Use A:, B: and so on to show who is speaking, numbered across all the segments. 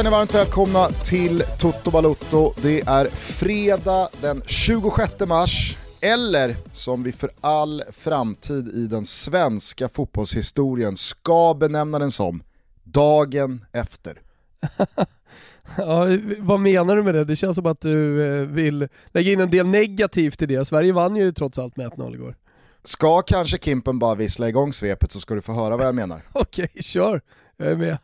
A: Känner varmt välkomna till Toto Balotto. Det är fredag den 26 mars, eller som vi för all framtid i den svenska fotbollshistorien ska benämna den som, dagen efter.
B: ja, vad menar du med det? Det känns som att du eh, vill lägga in en del negativt i det. Sverige vann ju trots allt med 1-0 igår.
A: Ska kanske Kimpen bara vissla igång svepet så ska du få höra vad jag menar.
B: Okej, kör. Jag är med.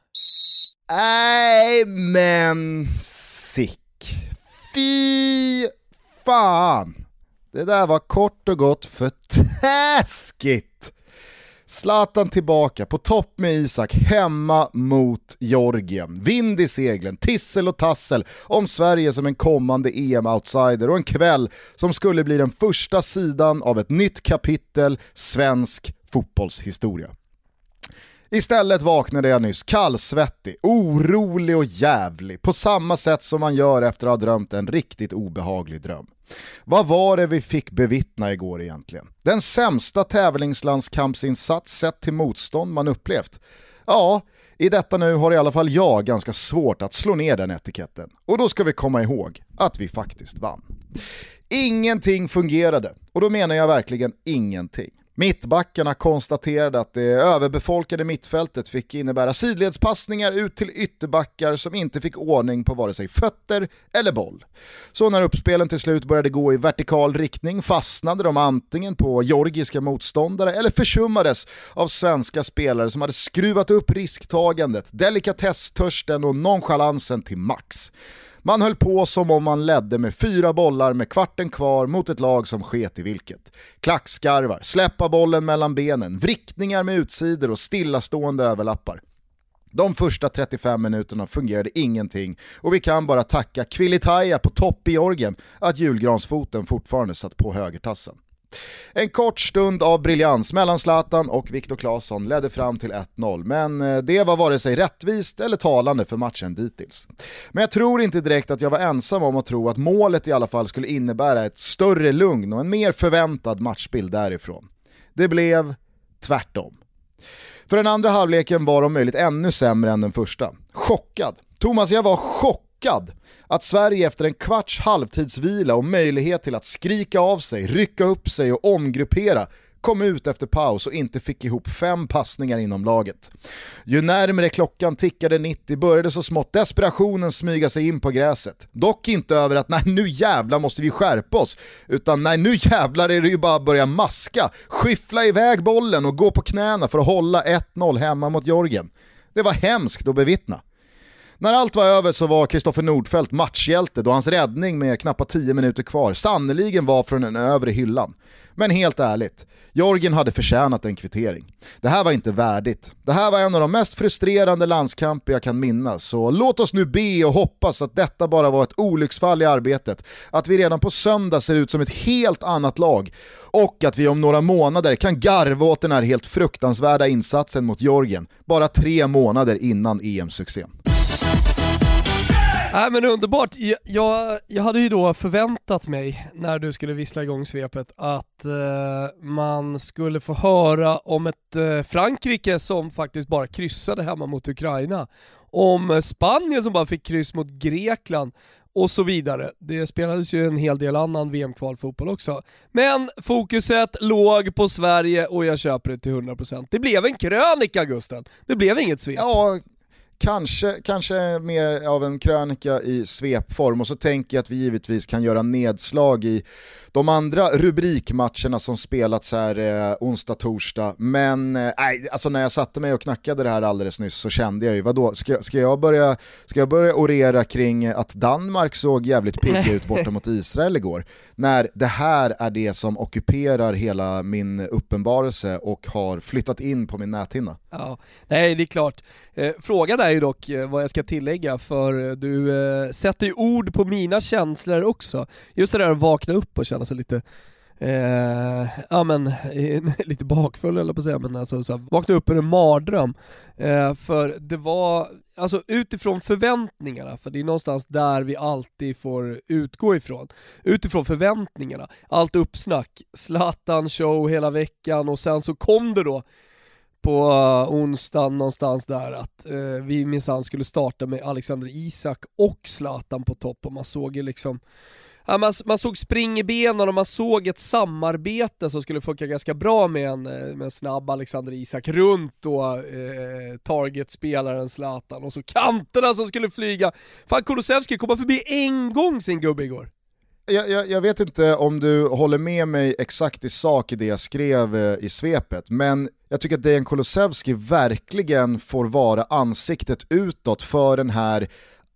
A: Nej men sick. Fy fan. Det där var kort och gott för taskigt. Zlatan tillbaka på topp med Isak hemma mot Georgien. Vind i seglen, tissel och tassel om Sverige som en kommande EM-outsider och en kväll som skulle bli den första sidan av ett nytt kapitel svensk fotbollshistoria. Istället vaknade jag nyss kallsvettig, orolig och jävlig på samma sätt som man gör efter att ha drömt en riktigt obehaglig dröm. Vad var det vi fick bevittna igår egentligen? Den sämsta tävlingslandskampsinsats sett till motstånd man upplevt? Ja, i detta nu har i alla fall jag ganska svårt att slå ner den etiketten. Och då ska vi komma ihåg att vi faktiskt vann. Ingenting fungerade, och då menar jag verkligen ingenting. Mittbackarna konstaterade att det överbefolkade mittfältet fick innebära sidledspassningar ut till ytterbackar som inte fick ordning på vare sig fötter eller boll. Så när uppspelen till slut började gå i vertikal riktning fastnade de antingen på georgiska motståndare eller försummades av svenska spelare som hade skruvat upp risktagandet, delikatesstörsten och nonchalansen till max. Man höll på som om man ledde med fyra bollar med kvarten kvar mot ett lag som sket i vilket. Klackskarvar, släppa bollen mellan benen, vrickningar med utsidor och stillastående överlappar. De första 35 minuterna fungerade ingenting och vi kan bara tacka Kvilitaja på topp i Georgien att julgransfoten fortfarande satt på högertassen. En kort stund av briljans mellan Zlatan och Viktor Claesson ledde fram till 1-0, men eh, det var vare sig rättvist eller talande för matchen dittills. Men jag tror inte direkt att jag var ensam om att tro att målet i alla fall skulle innebära ett större lugn och en mer förväntad matchbild därifrån. Det blev tvärtom. För den andra halvleken var om möjligt ännu sämre än den första. Chockad. Thomas, jag var chockad att Sverige efter en kvarts halvtidsvila och möjlighet till att skrika av sig, rycka upp sig och omgruppera kom ut efter paus och inte fick ihop fem passningar inom laget. Ju närmre klockan tickade 90 började så smått desperationen smyga sig in på gräset. Dock inte över att nej nu jävlar måste vi skärpa oss, utan nej nu jävlar är det ju bara att börja maska, skyffla iväg bollen och gå på knäna för att hålla 1-0 hemma mot Georgien. Det var hemskt att bevittna. När allt var över så var Kristoffer Nordfeldt matchhjälte då hans räddning med knappt 10 minuter kvar sannoliken var från den övre hyllan. Men helt ärligt, Jorgen hade förtjänat en kvittering. Det här var inte värdigt. Det här var en av de mest frustrerande landskamper jag kan minnas, så låt oss nu be och hoppas att detta bara var ett olycksfall i arbetet, att vi redan på söndag ser ut som ett helt annat lag och att vi om några månader kan garva åt den här helt fruktansvärda insatsen mot Jorgen, bara tre månader innan EM-succén.
B: Nej men underbart. Jag, jag hade ju då förväntat mig, när du skulle vissla igång svepet, att eh, man skulle få höra om ett eh, Frankrike som faktiskt bara kryssade hemma mot Ukraina, om Spanien som bara fick kryss mot Grekland och så vidare. Det spelades ju en hel del annan VM-kvalfotboll också. Men fokuset låg på Sverige och jag köper det till 100%. Det blev en krönika Gusten, det blev inget svep.
A: Ja, Kanske, kanske mer av en krönika i svepform och så tänker jag att vi givetvis kan göra nedslag i de andra rubrikmatcherna som spelats här eh, onsdag, torsdag. Men eh, alltså när jag satte mig och knackade det här alldeles nyss så kände jag ju, vadå, ska, ska, jag, börja, ska jag börja orera kring att Danmark såg jävligt pigga ut borta mot Israel igår? När det här är det som ockuperar hela min uppenbarelse och har flyttat in på min näthinna.
B: Ja, nej det är klart. Eh, frågan är ju dock eh, vad jag ska tillägga, för eh, du eh, sätter ju ord på mina känslor också. Just det där att vakna upp och känna sig lite Eh, ja men, eh, lite bakfull eller på att säga, men alltså så här, vakna upp ur en mardröm. Eh, för det var, alltså utifrån förväntningarna, för det är någonstans där vi alltid får utgå ifrån. Utifrån förväntningarna, allt uppsnack, Zlatan show hela veckan och sen så kom det då på uh, onsdagen någonstans där att uh, vi minsann skulle starta med Alexander Isak och Zlatan på topp och man såg ju liksom Ja, man, man såg spring i benen och man såg ett samarbete som skulle funka ganska bra med en, eh, med en snabb Alexander Isak runt då eh, targetspelaren Zlatan och så kanterna som skulle flyga. Fan Kulusevski kom förbi en gång sin gubbe igår.
A: Jag, jag, jag, vet inte om du håller med mig exakt i sak i det jag skrev eh, i svepet, men jag tycker att Dejan Kulusevski verkligen får vara ansiktet utåt för den här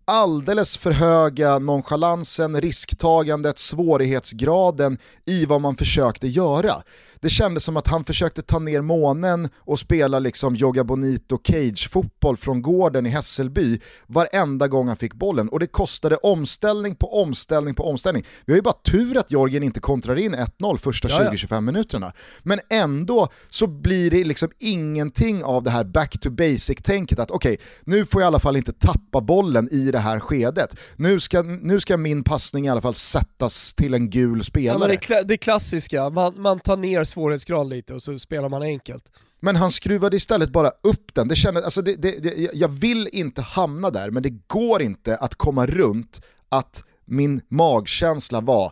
A: alldeles för höga nonchalansen, risktagandet, svårighetsgraden i vad man försökte göra. Det kändes som att han försökte ta ner månen och spela liksom Joga Bonito cage-fotboll från gården i Hässelby varenda gång han fick bollen och det kostade omställning på omställning på omställning. Vi har ju bara tur att Jorgen inte kontrar in 1-0 första 20-25 minuterna. Men ändå så blir det liksom ingenting av det här back to basic-tänket att okej, okay, nu får jag i alla fall inte tappa bollen i det här skedet. Nu ska, nu ska min passning i alla fall sättas till en gul spelare.
B: Ja, det, är det klassiska, man, man tar ner svårighetsgrad lite och så spelar man enkelt.
A: Men han skruvade istället bara upp den. Det kändes, alltså det, det, det, jag vill inte hamna där, men det går inte att komma runt att min magkänsla var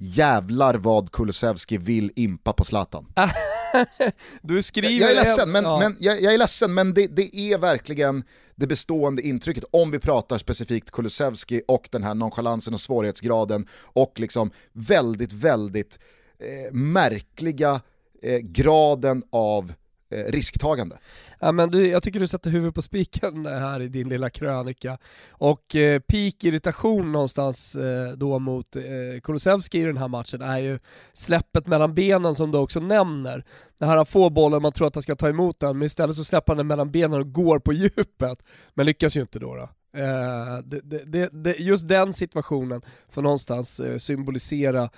A: jävlar vad Kulusevski vill impa på Zlatan.
B: du skriver...
A: Jag, jag är ledsen, men, ja. men, jag, jag, är ledsen, men det, det, är verkligen det bestående intrycket om vi pratar specifikt Kulusevski och den här nonchalansen och svårighetsgraden och liksom väldigt, väldigt eh, märkliga eh, graden av eh, risktagande.
B: Ja, men du, jag tycker du sätter huvudet på spiken här i din lilla krönika. Och eh, peak irritation någonstans eh, då mot eh, Kulusevski i den här matchen är ju släppet mellan benen som du också nämner. När han får bollen, man tror att han ska ta emot den, men istället så släpper han den mellan benen och går på djupet. Men lyckas ju inte då. då. Eh, det, det, det, just den situationen får någonstans eh, symbolisera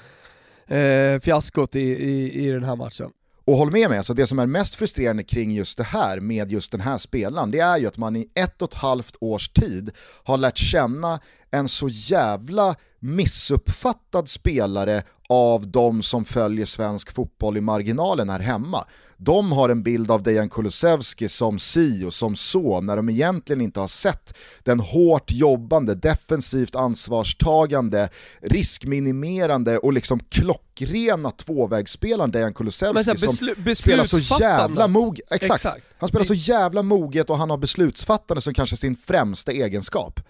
B: eh, fiaskot i, i, i den här matchen.
A: Och håll med mig, alltså det som är mest frustrerande kring just det här med just den här spelaren, det är ju att man i ett och ett halvt års tid har lärt känna en så jävla missuppfattad spelare av de som följer svensk fotboll i marginalen här hemma. De har en bild av Dejan Kulusevski som si och som så, när de egentligen inte har sett den hårt jobbande, defensivt ansvarstagande, riskminimerande och liksom klockrena tvåvägsspelaren Dejan Kulusevski som spelar så jävla moget. Exakt. Exakt. Han spelar så jävla moget och han har beslutsfattande som kanske sin främsta egenskap.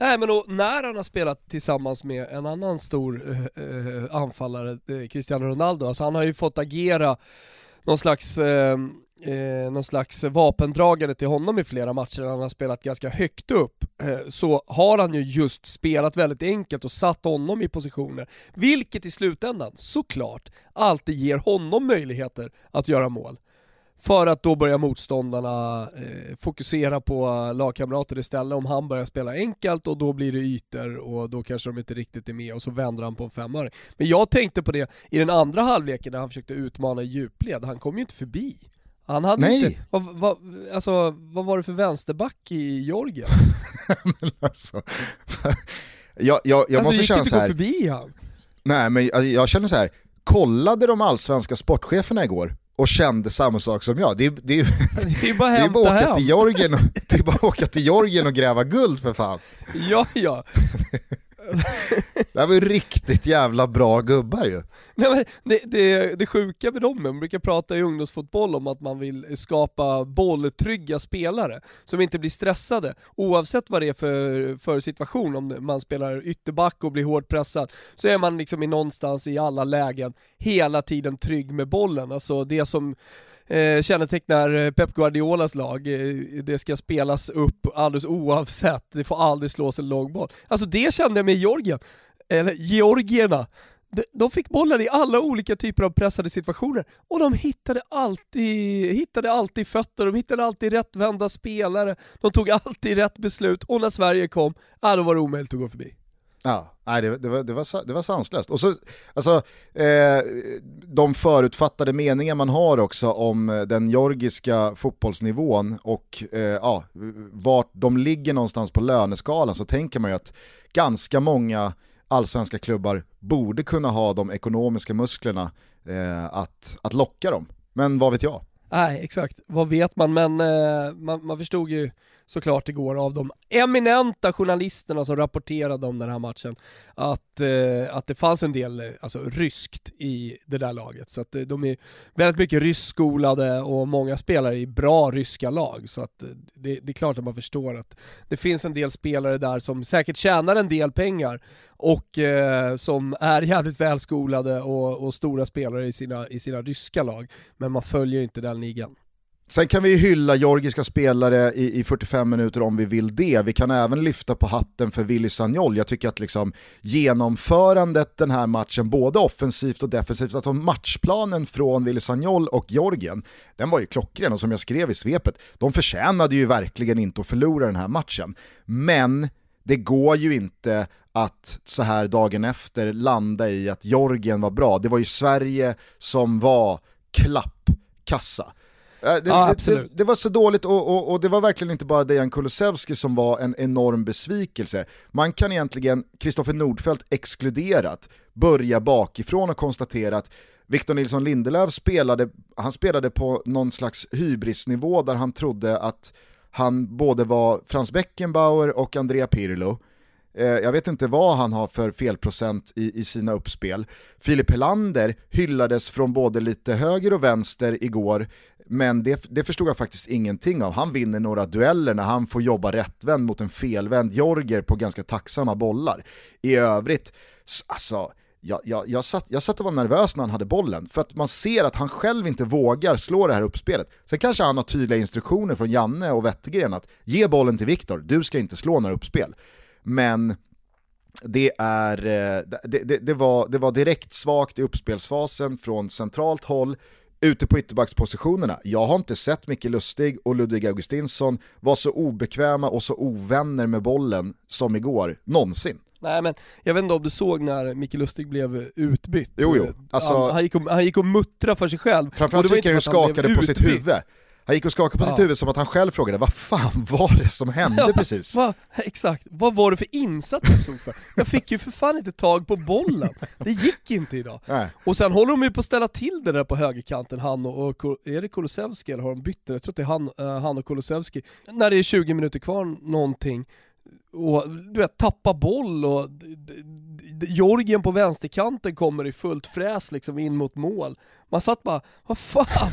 B: Nej men då, när han har spelat tillsammans med en annan stor äh, anfallare, äh, Cristiano Ronaldo, alltså han har ju fått agera någon slags eh, eh, någon slags vapendragare till honom i flera matcher, han har spelat ganska högt upp, eh, så har han ju just spelat väldigt enkelt och satt honom i positioner, vilket i slutändan såklart alltid ger honom möjligheter att göra mål. För att då börjar motståndarna eh, fokusera på lagkamrater istället om han börjar spela enkelt och då blir det ytor och då kanske de inte riktigt är med och så vänder han på en femöring. Men jag tänkte på det i den andra halvleken när han försökte utmana djupled, han kom ju inte förbi. Han hade
A: Nej.
B: inte, vad, vad, alltså, vad var det för vänsterback i Georgien?
A: men alltså, jag, jag, jag alltså, måste känna så här.
B: Gick inte gå förbi han?
A: Nej men jag, jag känner så här. kollade de allsvenska sportcheferna igår? Och kände samma sak som jag. Det är, det är,
B: det är bara, det är bara åka
A: till Jorgen och, det är bara åka till Jorgen och gräva guld för fan.
B: Ja, ja
A: det här var ju riktigt jävla bra gubbar ju.
B: Nej, men det, det, det sjuka med dem, man brukar prata i ungdomsfotboll om att man vill skapa bolltrygga spelare som inte blir stressade oavsett vad det är för, för situation, om man spelar ytterback och blir hårt pressad, så är man liksom i någonstans i alla lägen hela tiden trygg med bollen. Alltså det som eh, kännetecknar eh, Pep Guardiolas lag. Eh, det ska spelas upp alldeles oavsett, det får aldrig slås en lång boll. Alltså det kände jag med Georgien, eller Georgierna. De, fick bollar i alla olika typer av pressade situationer och de hittade alltid, hittade alltid fötter, de hittade alltid rättvända spelare, de tog alltid rätt beslut och när Sverige kom, äh, då var det omöjligt att gå förbi.
A: Ja, nej, det, det, var, det, var, det var sanslöst. Och så, alltså, eh, de förutfattade meningar man har också om eh, den georgiska fotbollsnivån och eh, ja, vart de ligger någonstans på löneskalan så tänker man ju att ganska många allsvenska klubbar borde kunna ha de ekonomiska musklerna eh, att, att locka dem. Men vad vet jag?
B: Nej, exakt. Vad vet man? Men eh, man, man förstod ju såklart igår av de eminenta journalisterna som rapporterade om den här matchen att, eh, att det fanns en del eh, alltså, ryskt i det där laget. Så att eh, de är väldigt mycket ryskskolade och många spelare i bra ryska lag. Så att eh, det, det, är klart att man förstår att det finns en del spelare där som säkert tjänar en del pengar och eh, som är jävligt välskolade och, och stora spelare i sina, i sina ryska lag. Men man följer inte den ligan.
A: Sen kan vi hylla georgiska spelare i, i 45 minuter om vi vill det. Vi kan även lyfta på hatten för Willy Sagnol. Jag tycker att liksom genomförandet den här matchen, både offensivt och defensivt, alltså matchplanen från Willy Sagnol och Georgien, den var ju klockren och som jag skrev i svepet, de förtjänade ju verkligen inte att förlora den här matchen. Men det går ju inte att så här dagen efter landa i att Georgien var bra. Det var ju Sverige som var klappkassa. Det, ja, det, det, var så dåligt och, och, och, det var verkligen inte bara Dejan Kulusevski som var en enorm besvikelse. Man kan egentligen, Kristoffer Nordfeldt exkluderat, börja bakifrån och konstatera att Victor Nilsson Lindelöf spelade, han spelade på någon slags hybrisnivå där han trodde att han både var Frans Beckenbauer och Andrea Pirlo. Eh, jag vet inte vad han har för felprocent i, i sina uppspel. Filip Helander hyllades från både lite höger och vänster igår, men det, det, förstod jag faktiskt ingenting av. Han vinner några dueller när han får jobba rättvänd mot en felvänd Jorger på ganska tacksamma bollar. I övrigt, alltså, jag, jag, jag, satt, jag satt och var nervös när han hade bollen, för att man ser att han själv inte vågar slå det här uppspelet. Sen kanske han har tydliga instruktioner från Janne och Wettergren att ge bollen till Viktor, du ska inte slå några uppspel. Men det, är, eh, det, det, det, var, det var direkt svagt i uppspelsfasen från centralt håll, ute på ytterbackspositionerna. Jag har inte sett Micke Lustig och Ludvig Augustinsson vara så obekväma och så ovänner med bollen som igår, någonsin.
B: Nej men jag vet inte om du såg när Micke Lustig blev utbytt?
A: Jo jo.
B: Alltså, han, han, gick och, han gick och muttrade för sig själv.
A: Framförallt tycker jag hur skakade på sitt huvud. Han gick och skakade på ja. sitt huvud som att han själv frågade vad fan var det som hände ja, precis?
B: Va, exakt, vad var det för insats jag stod för? Jag fick ju för fan inte tag på bollen, det gick inte idag. Nej. Och sen håller de ju på att ställa till det där på högerkanten, han och, och är det Kulusevski eller har de bytt det? Jag tror att det är han, uh, han och Kulusevski. När det är 20 minuter kvar någonting, och du vet, tappa boll och Jorgen på vänsterkanten kommer i fullt fräs liksom in mot mål. Man satt bara, vad fan?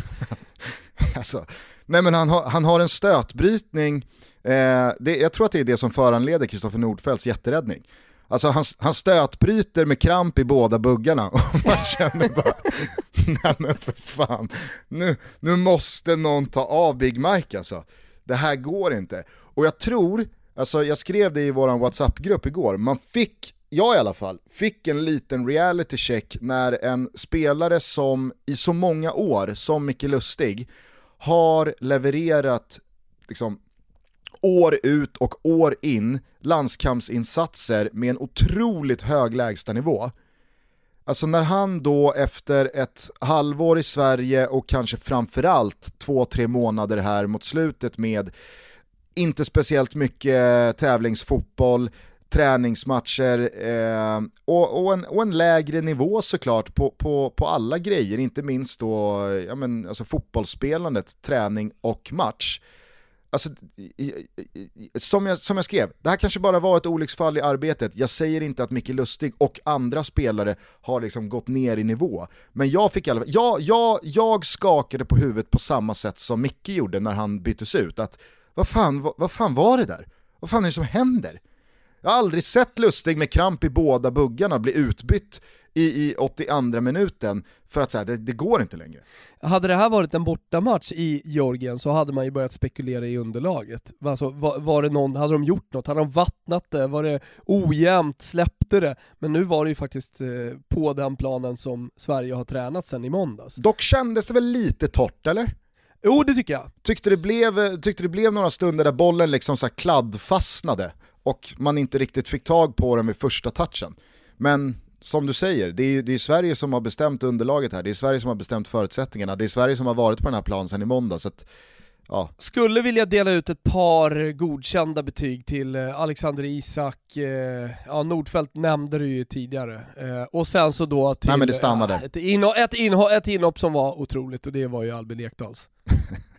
A: alltså, nej men han har, han har en stötbrytning, eh, det, jag tror att det är det som föranleder Kristoffer Nordfeldts jätteräddning. Alltså han, han stötbryter med kramp i båda buggarna och man känner bara, nej men för fan, nu, nu måste någon ta av Big Mike alltså. Det här går inte. Och jag tror, alltså jag skrev det i vår WhatsApp-grupp igår, man fick jag i alla fall, fick en liten reality check när en spelare som i så många år, som Micke Lustig, har levererat liksom, år ut och år in landskampsinsatser med en otroligt hög lägstanivå. Alltså när han då efter ett halvår i Sverige och kanske framförallt två, tre månader här mot slutet med inte speciellt mycket tävlingsfotboll, träningsmatcher eh, och, och, en, och en lägre nivå såklart på, på, på alla grejer, inte minst då ja, men, alltså fotbollsspelandet, träning och match. Alltså, som, jag, som jag skrev, det här kanske bara var ett olycksfall i arbetet, jag säger inte att Micke Lustig och andra spelare har liksom gått ner i nivå. Men jag fick i alla fall, jag, jag, jag skakade på huvudet på samma sätt som Micke gjorde när han byttes ut, att vad fan, vad, vad fan var det där? Vad fan är det som händer? Jag har aldrig sett Lustig med kramp i båda buggarna bli utbytt i, i 82 minuten för att säga det, det går inte längre.
B: Hade det här varit en bortamatch i Georgien så hade man ju börjat spekulera i underlaget. Alltså, var, var, det någon, hade de gjort något? Hade de vattnat det? Var det ojämnt? Släppte det? Men nu var det ju faktiskt eh, på den planen som Sverige har tränat sedan i måndags.
A: Dock kändes det väl lite torrt eller?
B: Jo det tycker jag.
A: Tyckte det blev, tyckte det blev några stunder där bollen liksom så kladdfastnade och man inte riktigt fick tag på den vid första touchen. Men som du säger, det är, det är Sverige som har bestämt underlaget här, det är Sverige som har bestämt förutsättningarna, det är Sverige som har varit på den här planen sedan i måndag. Så att, ja.
B: Skulle vilja dela ut ett par godkända betyg till eh, Alexander Isak, eh, ja Nordfeldt nämnde du ju tidigare, eh, och sen så då till
A: Nej, men det stannar där.
B: ett, inhopp, ett, inhopp, ett inhopp som var otroligt och det var ju Albin Ekdals.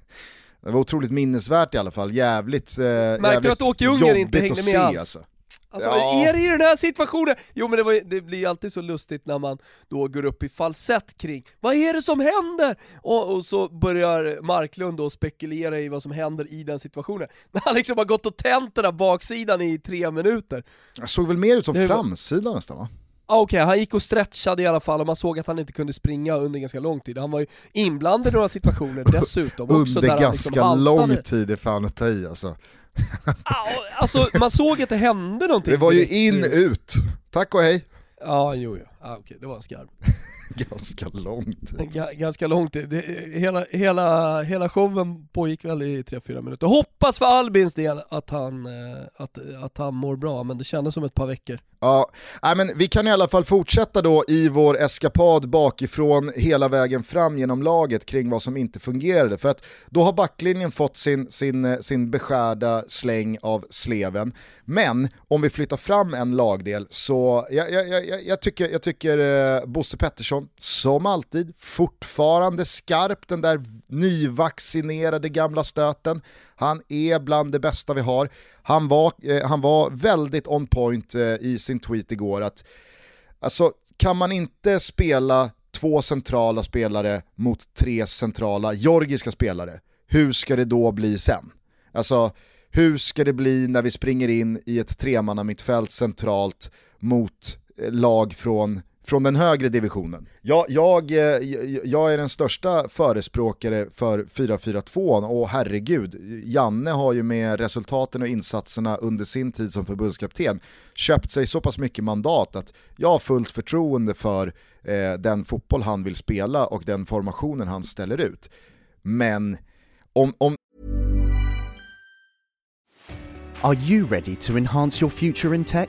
A: Det var otroligt minnesvärt i alla fall, jävligt, eh,
B: Märkte du att Åke Ljunggren inte hängde med
A: se
B: alls?
A: alltså.
B: Alltså
A: Ja.
B: är det i den här situationen? Jo men det, var, det blir alltid så lustigt när man då går upp i falsett kring Vad är det som händer? Och, och så börjar Marklund då spekulera i vad som händer i den situationen. När han liksom har gått och tänt den där baksidan i tre minuter.
A: Jag såg väl mer ut som
B: Det var-
A: framsidan nästan va?
B: Ah, Okej, han gick och stretchade i alla fall och man såg att han inte kunde springa under ganska lång tid. Han var ju inblandad i några situationer dessutom också
A: Under
B: där han
A: ganska
B: liksom
A: lång tid är fan att ta i alltså.
B: Ah, alltså man såg att det hände någonting.
A: Det var ju in, ut. Tack och hej.
B: Ja, jo, jo. Ah, okej, det var en skarv.
A: Ganska lång tid.
B: Ga- ganska långt. Det, hela, hela, hela showen pågick väl i 3-4 minuter. Hoppas för Albins del att han, eh, att, att han mår bra, men det kändes som ett par veckor.
A: Ja, men vi kan i alla fall fortsätta då i vår eskapad bakifrån hela vägen fram genom laget kring vad som inte fungerade. För att då har backlinjen fått sin, sin, eh, sin beskärda släng av sleven. Men om vi flyttar fram en lagdel så jag, jag, jag, jag tycker, jag tycker eh, Bosse Pettersson, som alltid, fortfarande skarp den där nyvaccinerade gamla stöten. Han är bland det bästa vi har. Han var, eh, han var väldigt on point eh, i sin tweet igår att alltså, kan man inte spela två centrala spelare mot tre centrala georgiska spelare, hur ska det då bli sen? Alltså, hur ska det bli när vi springer in i ett tremanna mittfält centralt mot eh, lag från, från den högre divisionen? Jag, jag, eh, jag är den största förespråkare för 4-4-2 och herregud, Janne har ju med resultaten och insatserna under sin tid som förbundskapten köpt sig så pass mycket mandat att jag har fullt förtroende för eh, den fotboll han vill spela och den formationen han ställer ut. Men om, om
C: Are you ready to enhance your future in tech?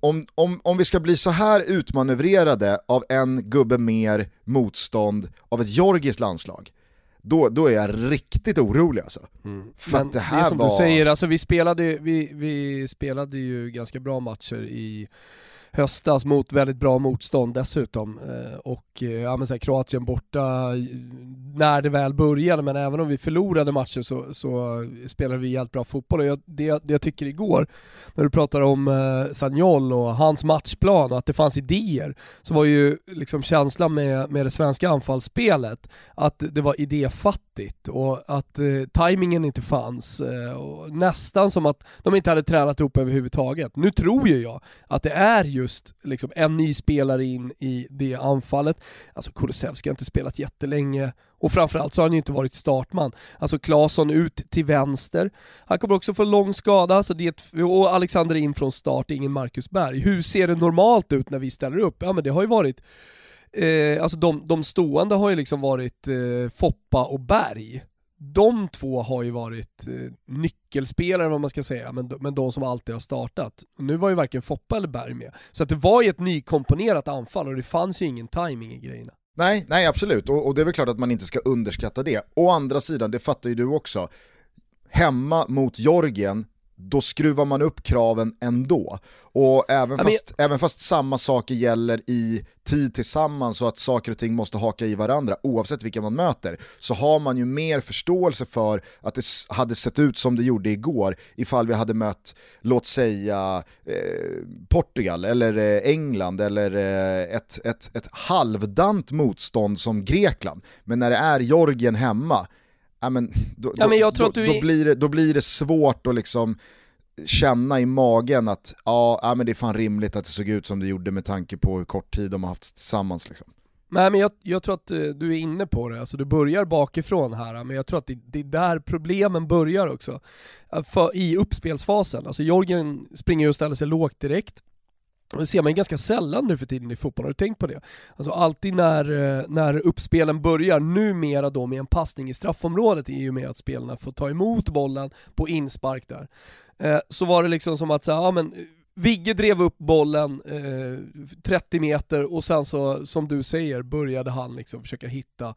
A: Om, om, om vi ska bli så här utmanövrerade av en gubbe mer motstånd av ett georgiskt landslag, då, då är jag riktigt orolig alltså. För
B: Men
A: att det här
B: är som
A: var...
B: du säger, alltså vi spelade, vi, vi spelade ju ganska bra matcher i höstas mot väldigt bra motstånd dessutom. Eh, och eh, ja, men så här, Kroatien borta när det väl började, men även om vi förlorade matcher så, så spelade vi helt bra fotboll. Och jag, det, det jag tycker igår, när du pratar om eh, Sagnol och hans matchplan och att det fanns idéer, så var ju liksom känslan med, med det svenska anfallsspelet att det var idéfattigt och att eh, tajmingen inte fanns. Eh, och nästan som att de inte hade tränat ihop överhuvudtaget. Nu tror ju jag att det är just liksom, en ny spelare in i det anfallet. Alltså Kulusevski har inte spelat jättelänge och framförallt så har han ju inte varit startman. Alltså Claesson ut till vänster. Han kommer också få lång skada, så det och Alexander in från start, ingen Marcus Berg. Hur ser det normalt ut när vi ställer upp? Ja men det har ju varit Eh, alltså de, de stående har ju liksom varit eh, Foppa och Berg. De två har ju varit eh, nyckelspelare vad man ska säga, men, men de som alltid har startat. Nu var ju varken Foppa eller Berg med. Så att det var ju ett nykomponerat anfall och det fanns ju ingen timing i grejerna.
A: Nej, nej absolut, och, och det är väl klart att man inte ska underskatta det. Å andra sidan, det fattar ju du också, hemma mot Georgien, då skruvar man upp kraven ändå. Och även
B: men-
A: fast, även fast samma saker gäller i tid tillsammans och att saker och ting måste haka i varandra oavsett vilka man möter, så har man ju mer förståelse för att det hade sett ut som det gjorde igår ifall vi hade mött, låt säga, eh, Portugal eller eh, England eller eh, ett, ett, ett halvdant motstånd som Grekland. Men när det är Georgien hemma, ja, men, då,
B: Ja, men jag tror
A: då,
B: att du
A: då,
B: är-
A: blir det, då blir det svårt att liksom känna i magen att ja, ja men det är fan rimligt att det såg ut som det gjorde med tanke på hur kort tid de har haft tillsammans. Liksom.
B: Nej men jag, jag tror att eh, du är inne på det, alltså du börjar bakifrån här, men jag tror att det, det är där problemen börjar också. För, I uppspelsfasen, alltså Jorgen springer ju och ställer sig lågt direkt. Och det ser man ju ganska sällan nu för tiden i fotboll, har du tänkt på det? Alltså alltid när, eh, när uppspelen börjar, numera då med en passning i straffområdet i och med att spelarna får ta emot bollen på inspark där. Eh, så var det liksom som att säga, ja men eh, Vigge drev upp bollen eh, 30 meter och sen så, som du säger, började han liksom försöka hitta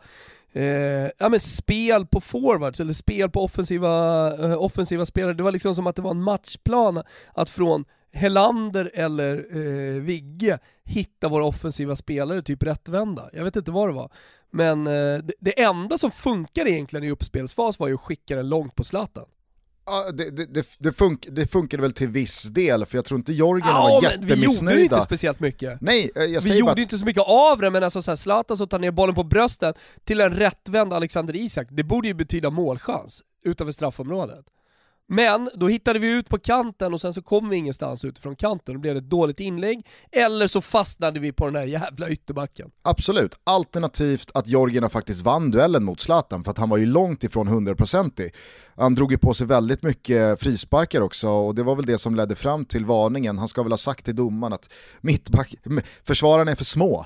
B: eh, ja, men spel på forwards, eller spel på offensiva, eh, offensiva spelare. Det var liksom som att det var en matchplan att från Helander eller eh, Vigge hitta våra offensiva spelare typ rättvända. Jag vet inte vad det var. Men eh, det, det enda som funkar egentligen i uppspelsfas var ju att skicka den långt på Zlatan.
A: Ja, det, det, det, funk, det funkade väl till viss del, för jag tror inte Georgien
B: Ja,
A: var
B: men vi gjorde ju
A: jättemissnöjda.
B: inte speciellt mycket.
A: Nej, eh, jag
B: Vi
A: säger
B: gjorde
A: bara att,
B: inte så mycket av det, men alltså såhär, Zlatan som tar ner bollen på brösten till en rättvänd Alexander Isak, det borde ju betyda målchans utanför straffområdet. Men då hittade vi ut på kanten och sen så kom vi ingenstans utifrån kanten, då blev det ett dåligt inlägg, eller så fastnade vi på den här jävla ytterbacken.
A: absolut, alternativt att Jorgina faktiskt vann duellen mot Zlatan, för att han var ju långt ifrån 100%ig. Han drog ju på sig väldigt mycket frisparkar också, och det var väl det som ledde fram till varningen. Han ska väl ha sagt till domaren att mittback, försvararna är för små,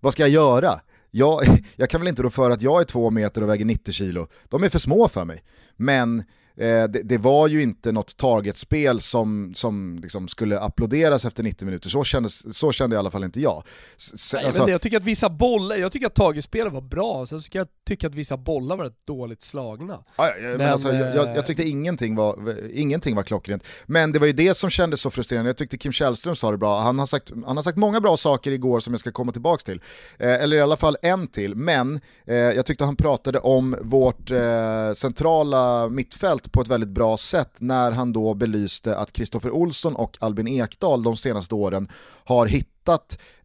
A: vad ska jag göra? Jag, jag kan väl inte rå för att jag är två meter och väger 90 kilo, de är för små för mig. Men eh, det, det var ju inte något targetspel som, som liksom skulle applåderas efter 90 minuter, så, kändes, så kände i alla fall inte jag. S-
B: Nej,
A: alltså-
B: men jag tycker att vissa bollar, jag tycker att Tagespelet var bra, sen tycker jag tycker att vissa bollar var rätt dåligt slagna.
A: Ja, ja, men
B: Men,
A: alltså, jag, jag,
B: eh,
A: jag tyckte ingenting var, ingenting var klockrent. Men det var ju det som kändes så frustrerande, jag tyckte Kim Källström sa det bra, han har sagt, han har sagt många bra saker igår som jag ska komma tillbaka till. Eh, eller i alla fall en till, men eh, jag tyckte han pratade om vårt eh, centrala mittfält på ett väldigt bra sätt när han då belyste att Kristoffer Olsson och Albin Ekdal de senaste åren har hittat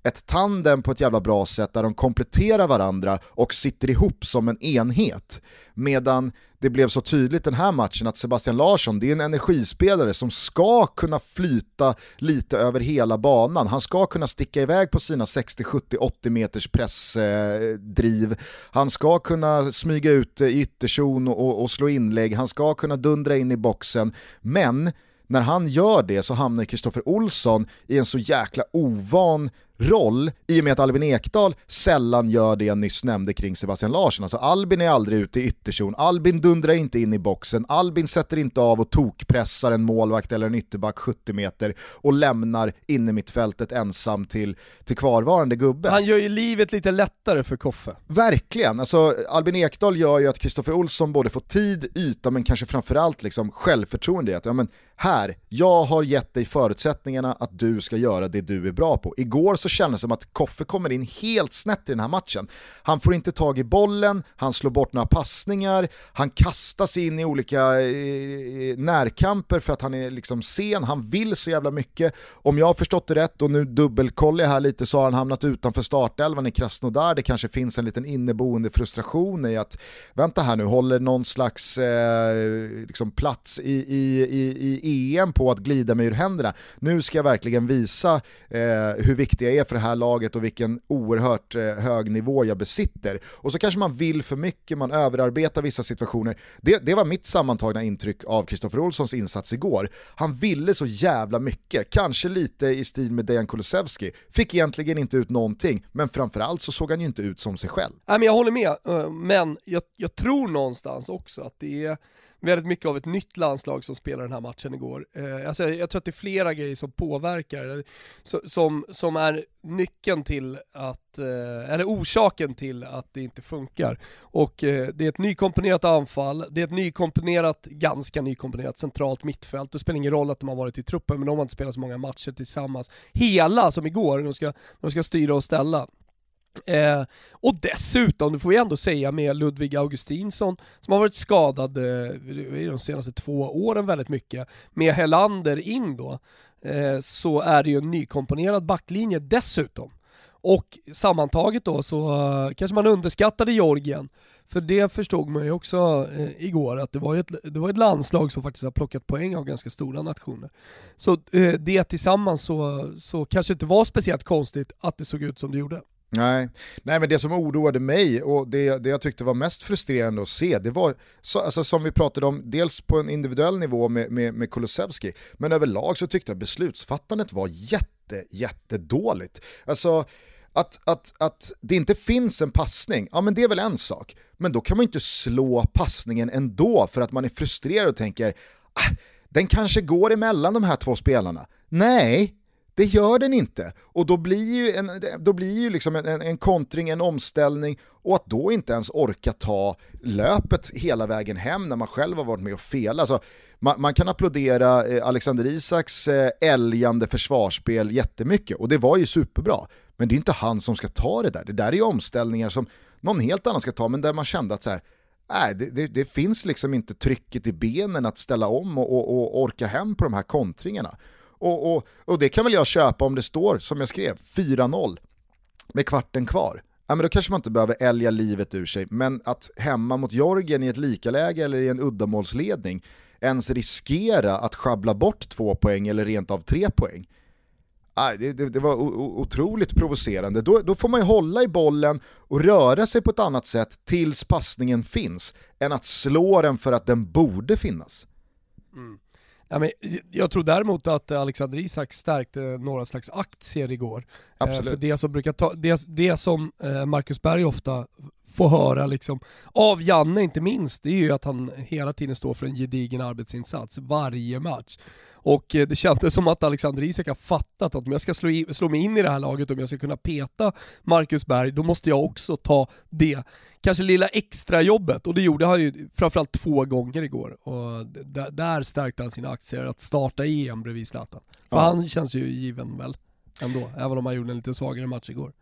A: ett tandem på ett jävla bra sätt där de kompletterar varandra och sitter ihop som en enhet. Medan det blev så tydligt den här matchen att Sebastian Larsson, det är en energispelare som ska kunna flyta lite över hela banan. Han ska kunna sticka iväg på sina 60, 70, 80 meters pressdriv. Han ska kunna smyga ut i ytterzon och, och slå inlägg. Han ska kunna dundra in i boxen. Men när han gör det så hamnar Kristoffer Olsson i en så jäkla ovan roll i och med att Albin Ekdal sällan gör det jag nyss nämnde kring Sebastian Larsson. Alltså Albin är aldrig ute i ytterzon, Albin dundrar inte in i boxen, Albin sätter inte av och tokpressar en målvakt eller en ytterback 70 meter och lämnar inne mittfältet ensam till, till kvarvarande gubbe.
B: Han gör ju livet lite lättare för Koffe.
A: Verkligen, alltså Albin Ekdal gör ju att Kristoffer Olsson både får tid, yta men kanske framförallt liksom självförtroende i att ja, men här, jag har gett dig förutsättningarna att du ska göra det du är bra på. Igår så kändes det som att Koffe kommer in helt snett i den här matchen. Han får inte tag i bollen, han slår bort några passningar, han kastas in i olika eh, eh, närkamper för att han är liksom sen, han vill så jävla mycket. Om jag har förstått det rätt och nu dubbelkollar jag här lite så har han hamnat utanför startelvan i Krasnodar. Det kanske finns en liten inneboende frustration i att vänta här nu, håller någon slags eh, liksom plats i, i, i, i EM på att glida mig ur händerna. Nu ska jag verkligen visa eh, hur viktig jag är för det här laget och vilken oerhört eh, hög nivå jag besitter. Och så kanske man vill för mycket, man överarbetar vissa situationer. Det, det var mitt sammantagna intryck av Kristoffer Olssons insats igår. Han ville så jävla mycket, kanske lite i stil med Dejan Kulusevski. Fick egentligen inte ut någonting, men framförallt så såg han ju inte ut som sig själv.
B: Nej men jag håller med, eh, men jag, jag tror någonstans också att det är väldigt mycket av ett nytt landslag som spelar den här matchen igår. Eh, alltså, jag, jag tror att det är flera grejer som påverkar, eh, så, som, som är nyckeln till att, eh, eller orsaken till att det inte funkar. Och eh, det är ett nykomponerat anfall, det är ett nykomponerat, ganska nykomponerat centralt mittfält. Det spelar ingen roll att de har varit i truppen, men de har inte spelat så många matcher tillsammans. Hela, som igår, de ska, de ska styra och ställa. Eh, och dessutom, det får vi ändå säga med Ludvig Augustinsson som har varit skadad eh, de senaste två åren väldigt mycket, med Helander in då, eh, så är det ju en nykomponerad backlinje dessutom. Och sammantaget då så uh, kanske man underskattade Georgien, för det förstod man ju också eh, igår att det var, ett, det var ett landslag som faktiskt har plockat poäng av ganska stora nationer. Så eh, det tillsammans så, så kanske inte var speciellt konstigt att det såg ut som det gjorde.
A: Nej. Nej, men det som oroade mig och det, det jag tyckte var mest frustrerande att se, det var så, alltså, som vi pratade om, dels på en individuell nivå med, med, med Kulusevski, men överlag så tyckte jag beslutsfattandet var jätte, jättedåligt. Alltså, att, att, att det inte finns en passning, ja men det är väl en sak. Men då kan man inte slå passningen ändå för att man är frustrerad och tänker, ah, den kanske går emellan de här två spelarna. Nej, det gör den inte. Och då blir ju, en, då blir ju liksom en, en, en kontring, en omställning och att då inte ens orka ta löpet hela vägen hem när man själv har varit med och felat. Alltså, man, man, kan applådera eh, Alexander Isaks eh, älgande försvarsspel jättemycket och det var ju superbra. Men det är inte han som ska ta det där. Det där är ju omställningar som någon helt annan ska ta, men där man kände att så här, nej, det, det, det finns liksom inte trycket i benen att ställa om och, och, och orka hem på de här kontringarna. Och, och, och det kan väl jag köpa om det står, som jag skrev, 4-0 med kvarten kvar. Ja, men då kanske man inte behöver älga livet ur sig, men att hemma mot Jorgen i ett likaläge eller i en uddamålsledning ens riskera att schabbla bort två poäng eller rent av tre poäng. Det, det, det var otroligt provocerande. Då, då, får man ju hålla i bollen och röra sig på ett annat sätt tills passningen finns, än att slå den för att den borde finnas.
B: Mm. Ja, men jag tror däremot att Alexander Isak stärkte några slags aktier igår.
A: Eh, Absolut.
B: För det som, brukar ta, det, det som eh, Marcus Berg ofta får höra liksom, av Janne inte minst, det är ju att han hela tiden står för en gedigen arbetsinsats varje match. Och eh, det kändes som att Alexander Isak har fattat att om jag ska slå, i, slå mig in i det här laget, om jag ska kunna peta Marcus Berg, då måste jag också ta det kanske lilla extra jobbet och det gjorde han ju framförallt två gånger igår. Och där, stärkte han sina aktier att starta EM bredvid Zlatan. För ja. han känns ju given väl ändå, även om han gjorde en lite svagare match igår.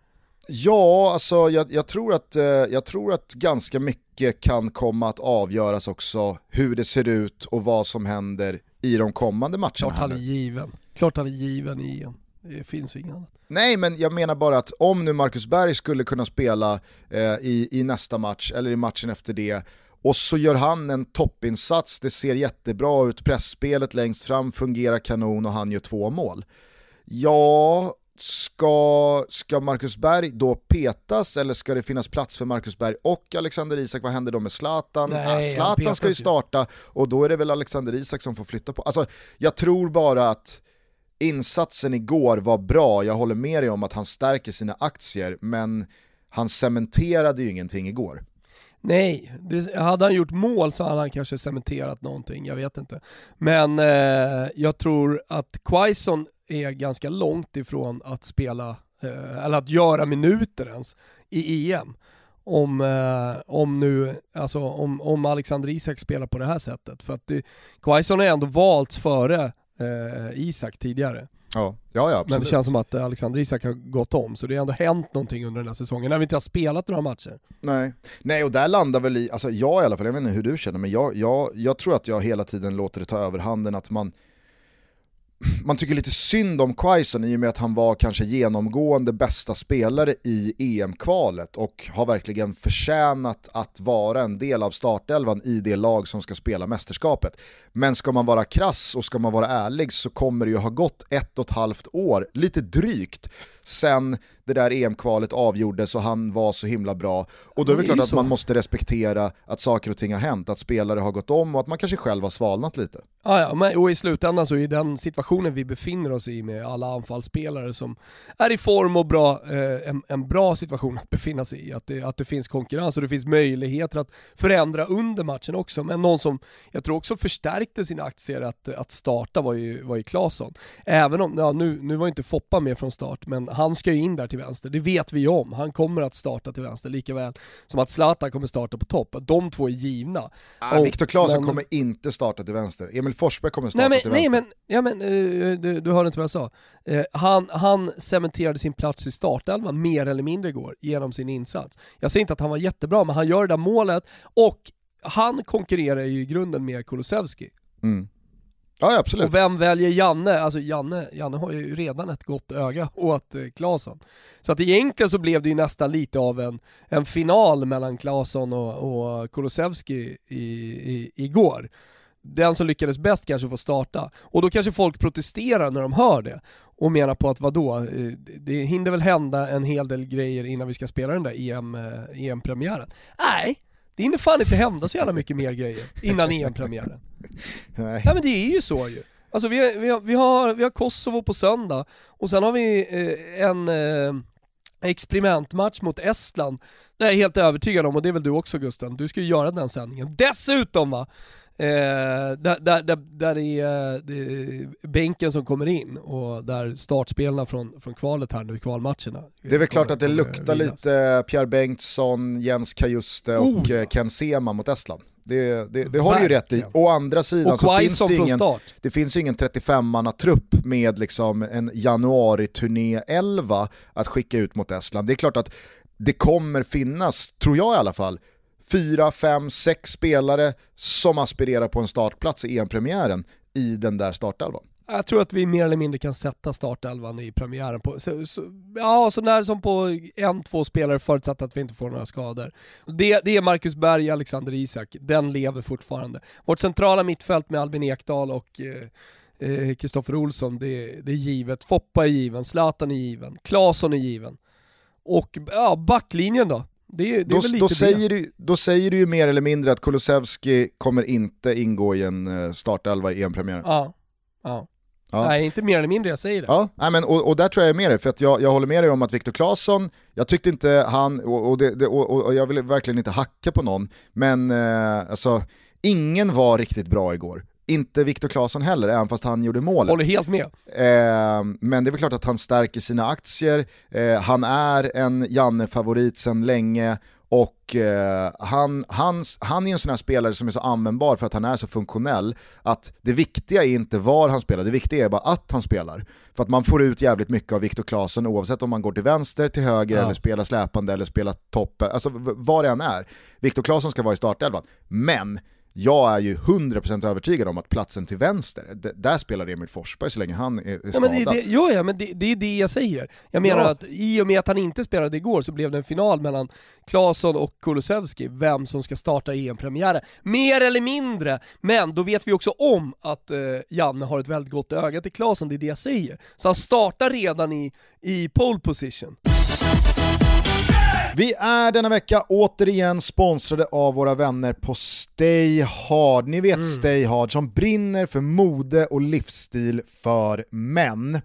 A: Ja, alltså jag, jag, tror att, eh, jag tror att ganska mycket kan komma att avgöras också hur det ser ut och vad som händer i de kommande matcherna.
B: Klart han är given. Klart han är given i EM. Det finns inget annat.
A: Nej, men jag menar bara att om nu Marcus Berg skulle kunna spela eh, i, i nästa match, eller i matchen efter det, och så gör han en toppinsats, det ser jättebra ut, pressspelet längst fram fungerar kanon och han gör två mål. Ja, ska, ska Marcus Berg då petas eller ska det finnas plats för Marcus Berg och Alexander Isak? Vad händer då med Zlatan? Nej, Zlatan ska ju starta och då är det väl Alexander Isak som får flytta på. Alltså, jag tror bara att insatsen igår var bra, jag håller med dig om att han stärker sina aktier, men han cementerade ju ingenting igår.
B: Nej, det, hade han gjort mål så hade han kanske cementerat någonting, jag vet inte. Men eh, jag tror att Quaison är ganska långt ifrån att spela, eh, eller att göra minuter ens, i EM. Om, eh, om nu, alltså om, om Alexander Isak spelar på det här sättet. För att Quaison har ändå valts före eh, Isak tidigare.
A: Ja. Ja, ja,
B: Men det känns som att Alexander Isak har gått om, så det har ändå hänt någonting under den här säsongen, när vi inte har spelat några matcher.
A: Nej, Nej och där landar väl i, alltså jag i alla fall, jag vet inte hur du känner, men jag, jag, jag tror att jag hela tiden låter det ta överhanden att man man tycker lite synd om Quaison i och med att han var kanske genomgående bästa spelare i EM-kvalet och har verkligen förtjänat att vara en del av startelvan i det lag som ska spela mästerskapet. Men ska man vara krass och ska man vara ärlig så kommer det ju ha gått ett och ett halvt år, lite drygt, sen det där EM-kvalet avgjordes och han var så himla bra. Och då är det,
B: det är
A: klart att
B: så.
A: man måste respektera att saker och ting har hänt, att spelare har gått om och att man kanske själv har svalnat lite.
B: Ja, ja, men, och i slutändan så är den situationen vi befinner oss i med alla anfallsspelare som är i form och bra, eh, en, en bra situation att befinna sig i. Att det, att det finns konkurrens och det finns möjligheter att förändra under matchen också. Men någon som jag tror också förstärkte sina aktier att, att starta var ju, var ju Claesson. Även om, ja, nu, nu var inte Foppa med från start, men han ska ju in där till vänster. Det vet vi ju om. Han kommer att starta till vänster lika väl som att Zlatan kommer starta på topp. De två är givna.
A: Ah,
B: Och-
A: Viktor Claesson
B: men-
A: kommer inte starta till vänster, Emil Forsberg kommer starta
B: Nej
A: till
B: men, nej
A: vänster.
B: men, ja, men eh, du, du hörde inte vad jag sa. Eh, han, han cementerade sin plats i startelvan mer eller mindre igår genom sin insats. Jag säger inte att han var jättebra, men han gör det där målet och han konkurrerar ju i grunden med Kulusevski.
A: Mm. Ja, absolut.
B: Och vem väljer Janne? Alltså Janne, Janne har ju redan ett gott öga åt eh, Claesson. Så att egentligen så blev det ju nästan lite av en, en final mellan Claesson och, och Kulusevski i, i, igår. Den som lyckades bäst kanske får starta. Och då kanske folk protesterar när de hör det och menar på att vadå, eh, det hinner väl hända en hel del grejer innan vi ska spela den där EM, EM-premiären. Eh, e Nej, det hinner fan inte hända så jävla mycket mer grejer innan EM-premiären.
A: Nej.
B: Nej men det är ju så ju. Alltså vi, vi, vi, har, vi har Kosovo på söndag och sen har vi eh, en eh, experimentmatch mot Estland. Det är jag helt övertygad om och det är väl du också Gusten, du ska ju göra den sändningen. Dessutom va, eh, där, där, där, där är eh, det bänken som kommer in och där startspelarna från, från kvalet här nu, i kvalmatcherna.
A: Det är väl klart att det luktar lite Pierre Bengtsson, Jens Kajuste och
B: Oh, ja.
A: eh, Ken Sema mot Estland. Det, det, det har du ju rätt i. Å andra sidan
B: Och
A: så finns det ingen, det finns ju ingen 35-manna-trupp med liksom en januari-turné 11 att skicka ut mot Estland. Det är klart att det kommer finnas, tror jag i alla fall, fyra, fem, sex spelare som aspirerar på en startplats i EM-premiären i den där startelvan.
B: Jag tror att vi mer eller mindre kan sätta startelvan i premiären på, så, så, ja så när som på en, två spelare förutsatt att vi inte får några skador. Det, det är Marcus Berg, Alexander Isak, den lever fortfarande. Vårt centrala mittfält med Albin Ekdal och eh, eh, Kristoffer Olsson, det, det är givet. Foppa är given, Zlatan är given, Claesson är given. Och ja, backlinjen då? Det, det
A: Då, då, säger du, då säger du ju mer eller mindre att Kulusevski kommer inte ingå i en eh, startelva i EM-premiären.
B: Ja. ja.
A: Ja.
B: Nej, inte mer eller mindre, jag säger det.
A: Ja, nej, men, och, och där tror jag är med dig, för att jag, jag håller med dig om att Viktor Claesson, jag tyckte inte han, och, och, det, det, och, och jag vill verkligen inte hacka på någon, men eh, alltså, ingen var riktigt bra igår. Inte Viktor Claesson heller, även fast han gjorde målet.
B: Håller helt med.
A: Eh, men det är väl klart att han stärker sina aktier, eh, han är en Janne-favorit sedan länge och eh, han, han, han är en sån här spelare som är så användbar för att han är så funktionell att det viktiga är inte var han spelar, det viktiga är bara att han spelar. För att man får ut jävligt mycket av Viktor Claesson oavsett om man går till vänster, till höger
B: Ja.
A: eller spelar släpande eller spelar topp, alltså v- vad det än är. Viktor Claesson ska vara i startelvan. Men jag är ju 100% övertygad om att platsen till vänster, där spelar Emil Forsberg så länge han är, är
B: Ja,
A: skadad.
B: men det, det, ja, ja, men det, det är det jag säger. Jag menar
A: Ja.
B: att i och med att han inte spelade igår så blev det en final mellan Claesson och Kulusevski, vem som ska starta EM-premiären. Mer eller mindre, men då vet vi också om att eh, Janne har ett väldigt gott öga till Claesson, det är det jag säger. Så han startar redan i, i pole position.
A: Vi är denna vecka återigen sponsrade av våra vänner på Stay Hard. Ni vet Stay Hard som brinner för mode och livsstil för män.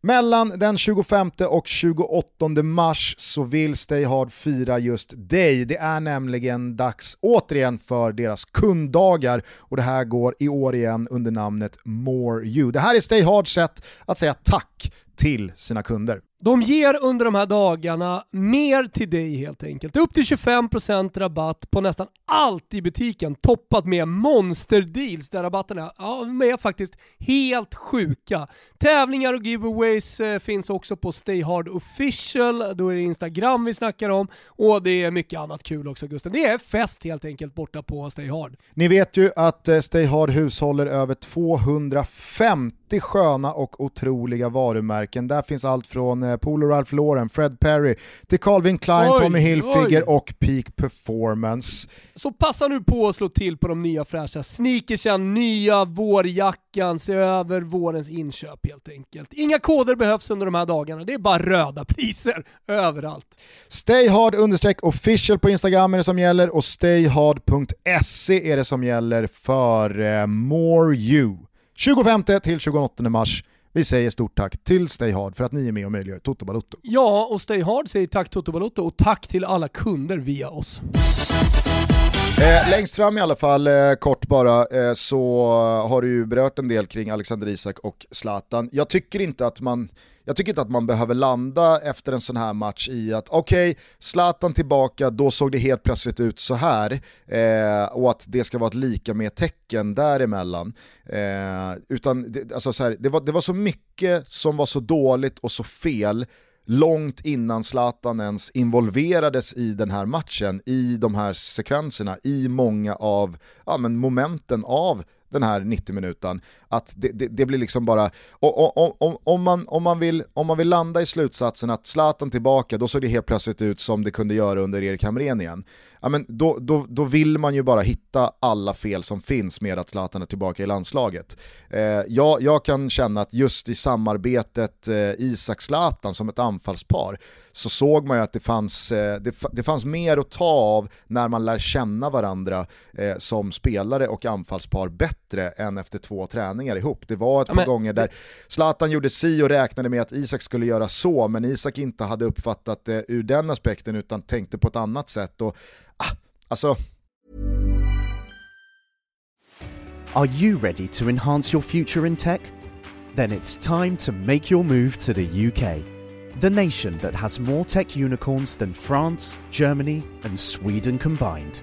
A: Mellan den 25 och 28 mars så vill Stay Hard fira just dig. Det är nämligen dags återigen för deras kunddagar och det här går i år igen under namnet More You. Det här är Stay Hards sätt att säga tack till sina kunder.
B: De ger under de här dagarna mer till dig helt enkelt. Upp till 25% rabatt på nästan allt i butiken toppat med monsterdeals där rabatterna ja, de är faktiskt helt sjuka. Tävlingar och giveaways eh, finns också på Stay Hard official, då är det Instagram vi snackar om och det är mycket annat kul också Gusten. Det är fest helt enkelt borta på Stay Hard.
A: Ni vet ju att eh, Stay Hard hushåller över 250 sköna och otroliga varumärken. Där finns allt från eh, Polo Ralph Lauren, Fred Perry, till Calvin Klein,
B: Oj,
A: Tommy Hilfiger
B: oj.
A: och Peak Performance.
B: Så passa nu på att slå till på de nya fräscha sneakersen, nya vårjackan, se över vårens inköp helt enkelt. Inga koder behövs under de här dagarna, det är bara röda priser överallt.
A: Stayhard understreck official på Instagram är det som gäller och stayhard.se är det som gäller för eh, More You. 25 till 28 mars. Vi säger stort tack till Stayhard för att ni är med och möjliggör Toto Balotto.
B: Ja, och Stay Hard säger tack Toto Balotto och tack till alla kunder via oss.
A: Eh, längst fram i alla fall, eh, kort bara, eh, så har du ju berört en del kring Alexander Isak och Zlatan. Jag tycker inte att man jag tycker inte att man behöver landa efter en sån här match i att okej, okay, Zlatan tillbaka, då såg det helt plötsligt ut så här eh, och att det ska vara ett lika med tecken däremellan. Eh, utan det, alltså så här, det, var, det var så mycket som var så dåligt och så fel långt innan Zlatan ens involverades i den här matchen, i de här sekvenserna, i många av ja, men momenten av den här 90 minuten att det, det, det, blir liksom bara, och, och, om, man, om, man vill, om man vill landa i slutsatsen att Zlatan tillbaka, då såg det helt plötsligt ut som det kunde göra under Erik Hamrén igen. Ja, men då, då, då vill man ju bara hitta alla fel som finns med att Zlatan är tillbaka i landslaget. Eh, jag, jag kan känna att just i samarbetet eh, Isak-Zlatan som ett anfallspar så såg man ju att det fanns, eh, det, det, fanns mer att ta av när man lär känna varandra eh, som spelare och anfallspar bättre än efter två träningar träningar ihop. Det var ett
B: Ja,
A: par
B: men-
A: gånger där Zlatan gjorde si och räknade med att Isak skulle göra så, men Isak inte hade uppfattat det ur den aspekten utan tänkte på ett annat sätt. Och, ah, alltså,
C: Are you ready to enhance your future in tech? Then it's time to make your move to the UK, the nation that has more tech unicorns than France, Germany, and Sweden combined.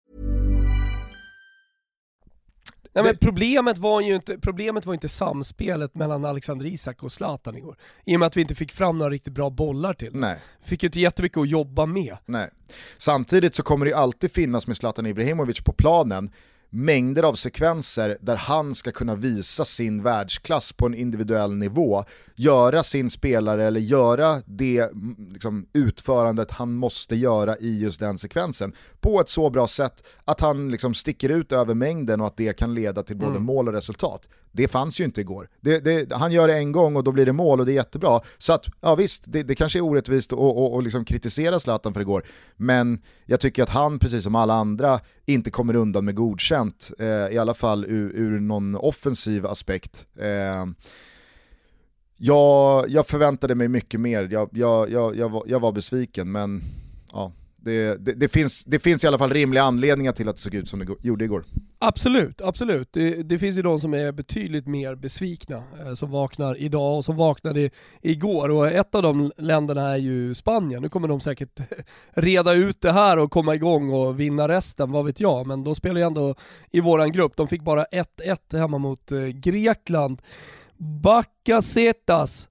B: Nej, men problemet, var ju inte, problemet var inte samspelet mellan Alexander Isak och Zlatan igår. I och med att vi inte fick fram några riktigt bra bollar till.
A: nej.
B: Fick ju inte jättemycket att jobba med.
A: Nej. Samtidigt så kommer det ju alltid finnas med Zlatan Ibrahimovic på planen mängder av sekvenser där han ska kunna visa sin världsklass på en individuell nivå, göra sin spelare eller göra det mm, liksom, utförandet han måste göra i just den sekvensen på ett så bra sätt att han liksom, sticker ut över mängden och att det kan leda till både mål och resultat. Det fanns ju inte igår. Det, det, han gör det en gång och då blir det mål och det är jättebra. Så att, ja visst, det, det kanske är orättvist att och, och liksom kritisera Zlatan för igår, men jag tycker att han, precis som alla andra, inte kommer undan med godkänt, eh, i alla fall ur, ur någon offensiv aspekt. Eh, jag, jag förväntade mig mycket mer, jag, jag, jag, jag, var, jag var besviken, men ja, det, det, det, finns, det finns i alla fall rimliga anledningar till att det såg ut som det gjorde igår.
B: Absolut, absolut. Det, det finns ju de som är betydligt mer besvikna, eh, som vaknar idag och som vaknade igår. Och ett av de länderna är ju Spanien. Nu kommer de säkert reda ut det här och komma igång och vinna resten, vad vet jag. Men de spelar ju ändå i våran grupp. De fick bara 1-1 hemma mot eh, Grekland. Bakasetas,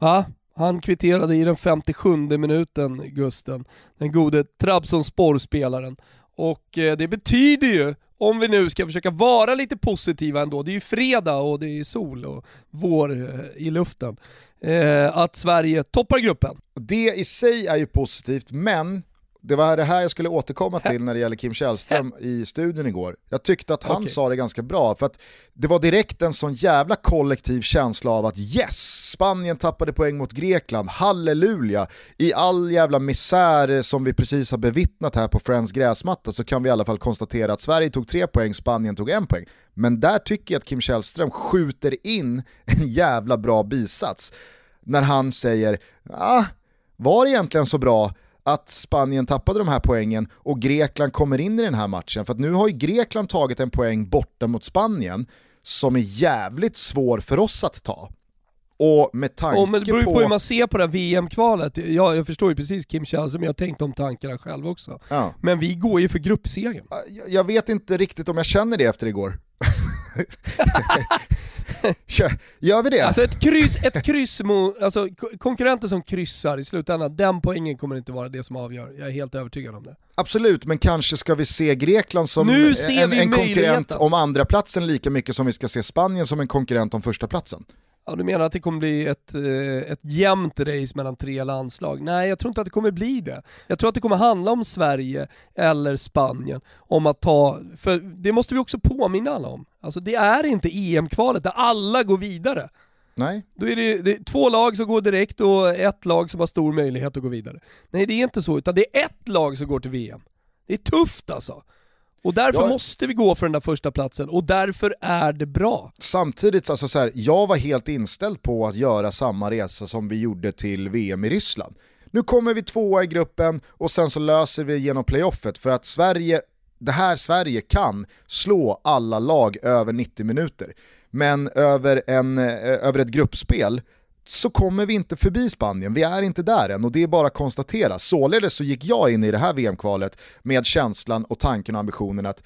B: va? Han kvitterade i den 57 minuten, Gusten. Den gode Trabzonspor-spelaren. Och eh, det betyder ju, om vi nu ska försöka vara lite positiva ändå, det är ju fredag och det är sol och vår eh, i luften, eh, att Sverige toppar gruppen.
A: Det i sig är ju positivt, men det var det här jag skulle återkomma till när det gäller Kim Källström i studion igår. Jag tyckte att han
B: Okej.
A: sa det ganska bra, för att det var direkt en sån jävla kollektiv känsla av att yes, Spanien tappade poäng mot Grekland, halleluja. I all jävla misär som vi precis har bevittnat här på Friends gräsmatta så kan vi i alla fall konstatera att Sverige tog tre poäng, Spanien tog en poäng. Men där tycker jag att Kim Källström skjuter in en jävla bra bisats när han säger ah, var det egentligen så bra att Spanien tappade de här poängen och Grekland kommer in i den här matchen? För nu har ju Grekland tagit en poäng borta mot Spanien som är jävligt svår för oss att ta. Och med tanke
B: Oh, men det beror på...
A: på...
B: hur man ser på det här VM-kvalet. Ja, jag förstår ju precis Kim Källström, jag har tänkt de tankarna själv också.
A: Ja.
B: Men vi går ju för gruppsegern.
A: Jag- Jag vet inte riktigt om jag känner det efter igår. Gör vi det?
B: Alltså ett kryss, ett kryss mot, alltså ko- konkurrenter som kryssar i slutändan, den poängen kommer inte vara det som avgör. Jag är helt övertygad om det.
A: Absolut, men kanske ska vi se Grekland som en, en konkurrent om andra platsen lika mycket som vi ska se Spanien som en konkurrent om första platsen.
B: Ja, du menar att det kommer bli ett, eh, ett jämnt race mellan tre landslag? Nej, jag tror inte att det kommer bli det. Jag tror att det kommer handla om Sverige eller Spanien, om att ta, för det måste vi också påminna alla om. Alltså det är inte EM-kvalet där alla går vidare.
A: Nej,
B: Då är det, det är två lag som går direkt och ett lag som har stor möjlighet att gå vidare. Nej det är inte så, utan det är ett lag som går till VM. Det är tufft alltså. Och därför
A: Ja.
B: måste vi gå för den där första platsen och därför är det bra.
A: samtidigt, alltså så här, jag var helt inställd på att göra samma resa som vi gjorde till VM i Ryssland. Nu kommer vi tvåa i gruppen och sen så löser vi genom playoffet för att Sverige, det här Sverige kan slå alla lag över 90 minuter. Men över, en, eh, över ett gruppspel så kommer vi inte förbi Spanien, vi är inte där än och det är bara att konstatera. Således så gick jag in i det här VM-kvalet med känslan och tanken och ambitionen att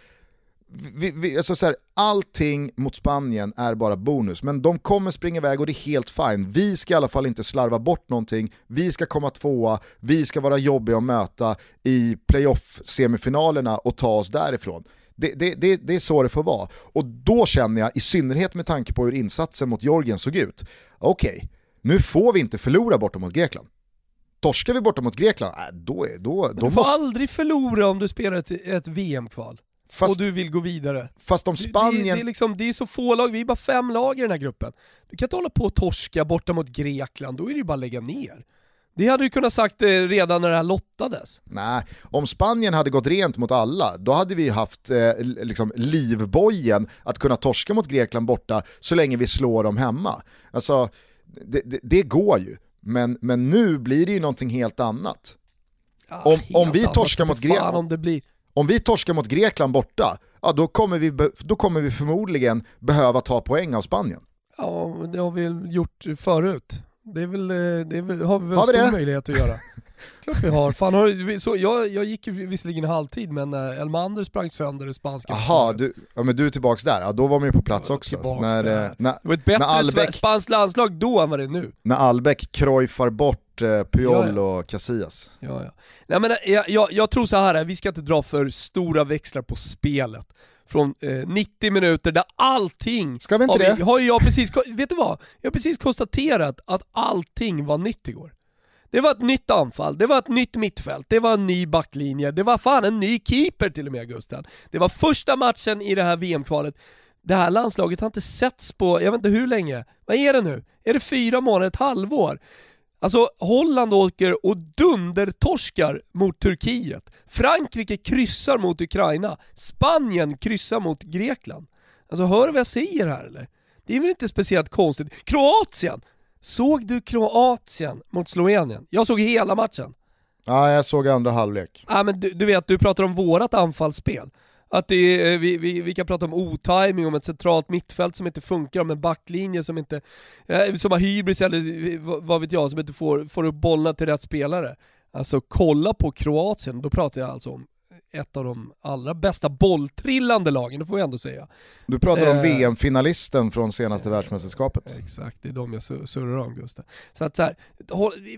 A: vi, vi, alltså så här, allting mot Spanien är bara bonus, men de kommer springa iväg och det är helt fine. Vi ska i alla fall inte slarva bort någonting, vi ska komma tvåa, vi ska vara jobbiga att möta i playoff-semifinalerna och ta oss därifrån. Det, det, det, det är så det får vara. Och då känner jag, i synnerhet med tanke på hur insatsen mot Georgien såg ut, okej, nu får vi inte förlora borta mot Grekland. Torskar vi borta mot Grekland, äh, då, är, då, då
B: Du får
A: måste...
B: aldrig förlora om du spelar ett, ett VM-kval.
A: Fast,
B: och du vill gå vidare.
A: fast om
B: Det-
A: Spanien...
B: Det, det, är liksom, det är så få lag, vi är bara fem lag i den här gruppen. Du kan inte hålla på och torska borta mot Grekland, då är det ju bara att lägga ner. Det hade du kunnat sagt eh, redan när det här lottades.
A: Nej, om Spanien hade gått rent mot alla, då hade vi haft eh, liksom livbojen att kunna torska mot Grekland borta så länge vi slår dem hemma. Alltså, det, det, det går ju. Men, men nu blir det ju någonting helt annat.
B: Ja,
A: Om-
B: helt
A: om vi
B: annat,
A: torskar mot Gre-
B: fan om blir.
A: Om vi torskar mot Grekland borta, ja, då, kommer vi då kommer vi förmodligen behöva ta poäng av Spanien.
B: Ja, det har vi gjort förut. Det, är väl, eh, det har vi väl
A: Har vi
B: stor
A: det?
B: möjlighet att göra. Klart vi har. Fan, har, vi- så, jag, jag gick ju visserligen i halvtid men uh, Elmander sprang sönder det spanska
A: Jaha, du, ja, men du är tillbaks där. Ja, då var man ju på plats
B: Jag
A: också. När, eh, när,
B: Det var ett bättre
A: när Albeck-
B: spanskt landslag då än vad det är nu.
A: när Albeck krojfar bort eh, Puyol
B: Ja,
A: och Casillas.
B: Ja, ja. Nej, men, eh, jag, jag, jag tror så här, vi ska inte dra för stora växlar på spelet. Från eh, 90 minuter där allting...
A: Ska vi inte
B: har
A: det?
B: Har jag precis, vet du vad? Jag har precis konstaterat att allting var nytt igår. Det var ett nytt anfall, det var ett nytt mittfält, det var en ny backlinje, det var fan en ny keeper till och med Gusten. Det var första matchen i det här VM-kvalet. Det här landslaget har inte setts på, jag vet inte hur länge. Vad är det nu? Är det fyra månader, ett halvår? Alltså Holland åker och dundertorskar mot Turkiet. Frankrike kryssar mot Ukraina. Spanien kryssar mot Grekland. Alltså hör du vad jag säger här eller? Det är väl inte speciellt konstigt. Kroatien! Såg du Kroatien mot Slovenien? Jag såg hela matchen.
A: Ja, jag såg andra halvlek.
B: Ja, men du, du vet, du pratar om vårat anfallsspel. Att det är, eh, vi, vi, vi kan prata om otiming, om ett centralt mittfält som inte funkar, om en backlinje som inte, eh, som har hybris eller eh, vad- vad vet jag, som inte får, får upp bollarna till rätt spelare. Alltså kolla på Kroatien, då pratar jag alltså om ett av de allra bästa bolltrillande lagen, det får jag ändå säga.
A: Du pratar om
B: Eh.
A: VM-finalisten från senaste världsmästerskapet.
B: Exakt, det är de jag sur- surrar om Gustav. Så att så här,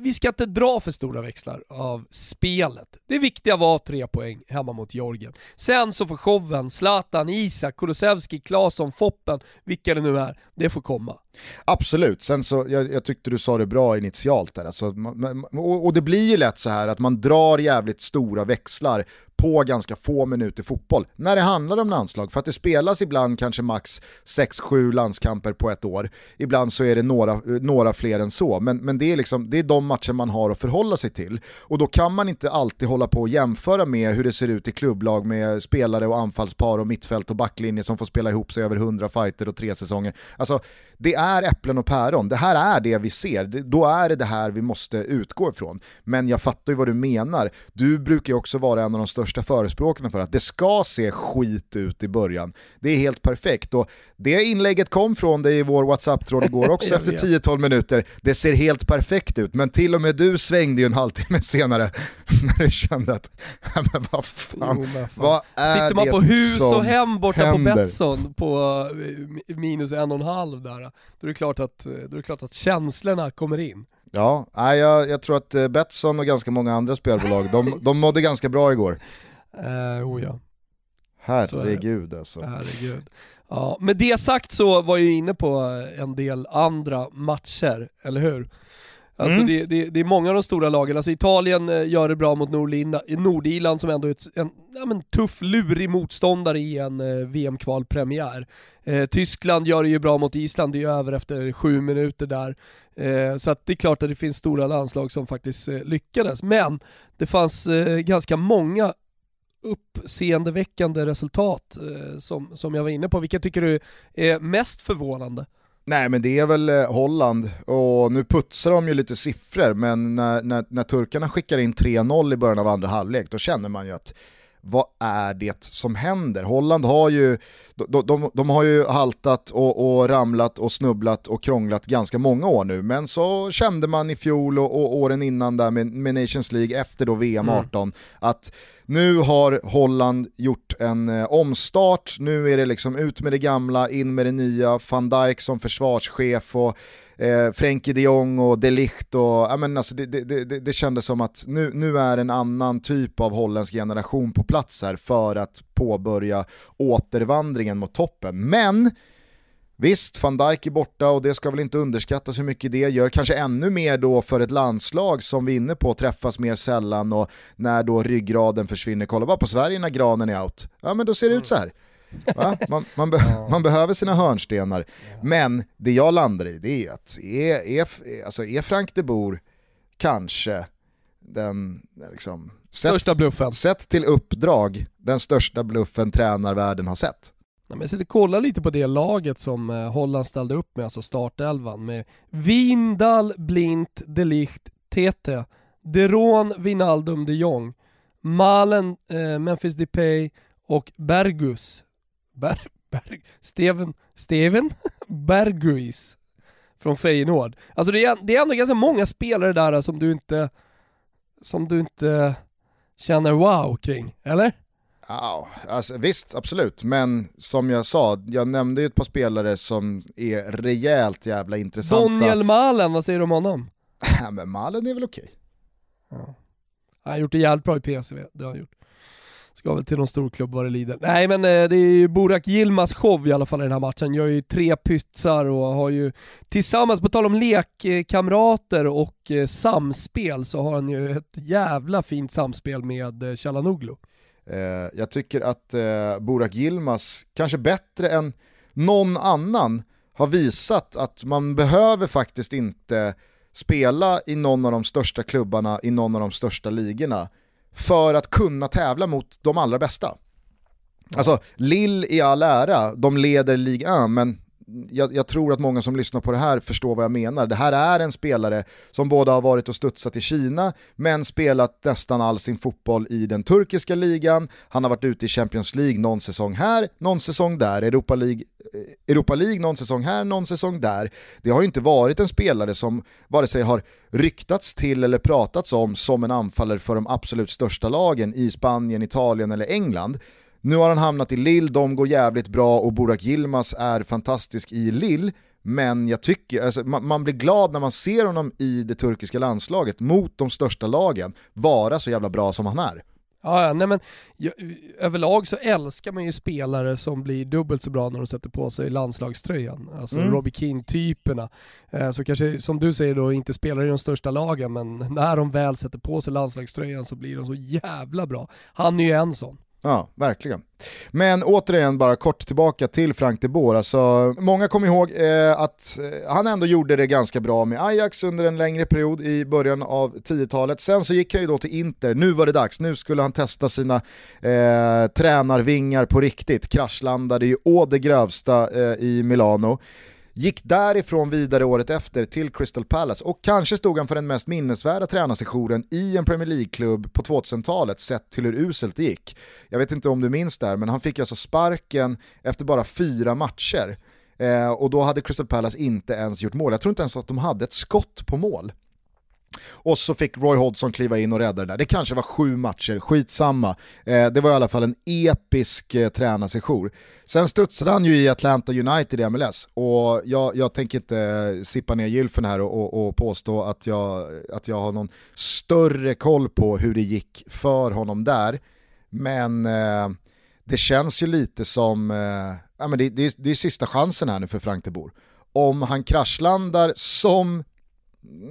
B: vi ska inte dra för stora växlar av spelet. Det viktiga var tre poäng hemma mot Georgien. Sen så får showen, Zlatan, Isak, Kulusevski, Claesson, Foppen, vilka det nu är, det får komma.
A: Absolut, sen så, jag, jag tyckte du sa det bra initialt där. Alltså, man, man, och, och det blir ju lätt så här att man drar jävligt stora växlar på ganska få minuter fotboll när det handlar om landslag. För att det spelas ibland kanske max 6-7 landskamper på ett år. Ibland så är det några, några fler än så. Men, men det, är liksom, det är de matcher man har att förhålla sig till. Och då kan man inte alltid hålla på och jämföra med hur det ser ut i klubblag med spelare och anfallspar och mittfält och backlinje som får spela ihop sig över 100 fighter och tre säsonger. Alltså, det är äpplen och päron. Det här är det vi ser. Det- Då är det det här vi måste utgå ifrån. Men jag fattar ju vad du menar. Du brukar ju också vara en av de största förespråkarna för att det ska se skit ut i början. Det är helt perfekt. Och det inlägget kom från dig i vår WhatsApp-tråd igår också efter
B: vet.
A: 10-12 minuter. Det ser helt perfekt ut, men till och med du svängde ju en halvtimme senare när du kände att, "Ja, men vad fan,
B: Jo, men fan.
A: vad är
B: Sitter man på hus och hem borta
A: händer?
B: på Betsson på eh, minus en och en halv där, då är det klart att, då är det klart att känslorna kommer in.
A: Ja, nej, jag, jag tror att eh, Betsson och ganska många andra spelbolag, de, de mådde ganska bra igår.
B: Eh, oh ja.
A: Herregud alltså.
B: Herregud. Ja, med det sagt så var jag inne på en del andra matcher, eller hur? Alltså
A: Mm.
B: det, det, det är många av de stora lagen, alltså Italien eh, gör det bra mot Nordirland som ändå är ett, en ja, men tuff, lurig motståndare i en eh, VM-kvalpremiär. Eh, Tyskland gör det ju bra mot Island, det är ju över efter sju minuter där. Eh, så att det är klart att det finns stora landslag som faktiskt eh, lyckades, men det fanns eh, ganska många uppseendeväckande resultat som, som jag var inne på. Vilka tycker du är mest förvånande?
A: Nej men det är väl eh, Holland, och nu putsar de ju lite siffror, men när, när, när turkarna skickar in 3-0 i början av andra halvlek, då känner man ju att vad är det som händer? Holland har ju, de, de, de har ju haltat och, och ramlat och snubblat och krånglat ganska många år nu, men så kände man i fjol och, och åren innan där med, med Nations League efter då VM 18 att nu har Holland gjort en eh, omstart, nu är det liksom ut med det gamla, in med det nya, van Dijk som försvarschef och eh, Frenkie de Jong och de Ligt och, ja, men alltså det, det, det, det kändes som att nu, nu är en annan typ av holländsk generation på plats här för att påbörja återvandringen mot toppen. Men Visst, van Dijk är borta och det ska väl inte underskattas hur mycket det gör. Kanske ännu mer då för ett landslag som vi är inne på träffas mer sällan och när då ryggraden försvinner. Kolla bara på Sverige när granen är out. Ja men då ser det ut så här. Va? Man, man, be- man behöver sina hörnstenar. Men det jag landar i det är att är, är, alltså är Frank de Boer kanske den, liksom, sett,
B: Största bluffen.
A: sett till uppdrag, den största bluffen tränarvärlden har sett.
B: Nej, men jag sitter och kollar lite på det laget som eh, Holland ställde upp med, alltså startelvan med Vindal, Blint, De Ligt, Tete, Deron, Wijnaldum, de Jong, Malen, eh, Memphis Depay och Bergus. Ber, Berg, Steven, Steven Berguis från Feyenoord. Alltså det är, det är ändå ganska många spelare där som du inte, som du inte känner wow kring, eller?
A: Ja, alltså, visst, absolut. Men som jag sa, jag nämnde ju ett par spelare som är rejält jävla intressanta.
B: Daniel Malen, vad säger du om honom?
A: Ja, men Malen är väl okej.
B: Han har gjort det jävligt bra i PSV, det har han gjort. Ska väl till någon storklubb vad det lider. Nej men eh, det är ju Burak Yilmaz show i alla fall i den här matchen. Gör ju tre pytsar och har ju tillsammans, på tal om lekkamrater och eh, samspel, så har han ju ett jävla fint samspel med eh, Chalanoglu.
A: Eh, jag tycker att eh, Burak Yilmaz, kanske bättre än någon annan, har visat att man behöver faktiskt inte spela i någon av de största klubbarna i någon av de största ligorna för att kunna tävla mot de allra bästa. Alltså, Lill i all ära, de leder Ligue 1, men jag, jag, tror att många som lyssnar på det här förstår vad jag menar. Det här är en spelare som både har varit och studsat i Kina, men spelat nästan all sin fotboll i den turkiska ligan. Han har varit ute i Champions League någon säsong här, någon säsong där, Europa League, eh, Europa League någon säsong här, någon säsong där. Det har ju inte varit en spelare som vare sig har ryktats till eller pratats om som en anfallare för de absolut största lagen i Spanien, Italien eller England. Nu har han hamnat i Lille, de går jävligt bra och Burak Yilmaz är fantastisk i Lille. Men jag tycker, alltså, man, man, blir glad när man ser honom i det turkiska landslaget mot de största lagen vara så jävla bra som han är.
B: Ja, nej men jag, överlag så älskar man ju spelare som blir dubbelt så bra när de sätter på sig landslagströjan. Alltså mm. Robbie Keane-typerna. Eh, så kanske, som du säger då, inte spelar i de största lagen, men när de väl sätter på sig landslagströjan så blir de så jävla bra. Han är ju en sån.
A: Ja, verkligen. Men återigen bara kort tillbaka till Frank de Boer. Alltså, många kommer ihåg eh, att eh, han ändå gjorde det ganska bra med Ajax under en längre period i början av 10-talet. Sen så gick han ju då till Inter, nu var det dags, nu skulle han testa sina eh, tränarvingar på riktigt. Kraschlandade ju å det grövsta eh, i Milano. Gick därifrån vidare året efter till Crystal Palace och kanske stod han för den mest minnesvärda tränarsessionen i en Premier League-klubb på 2000-talet sett till hur uselt det gick. Jag vet inte om du minns där, men han fick alltså sparken efter bara fyra matcher. Eh, och då hade Crystal Palace inte ens gjort mål. Jag tror inte ens att de hade ett skott på mål. Och så fick Roy Hodgson kliva in och rädda det där. Det kanske var sju matcher, skitsamma. Eh, det var i alla fall en episk eh, tränarsession. Sen studsade han ju i Atlanta United i MLS och jag, jag tänker inte eh, sippa ner gylfen här och, och, och, påstå att jag, att jag har någon större koll på hur det gick för honom där. Men eh, det känns ju lite som, eh, ja, men det, det, det är sista chansen här nu för Frank de Boer. Om han kraschlandar som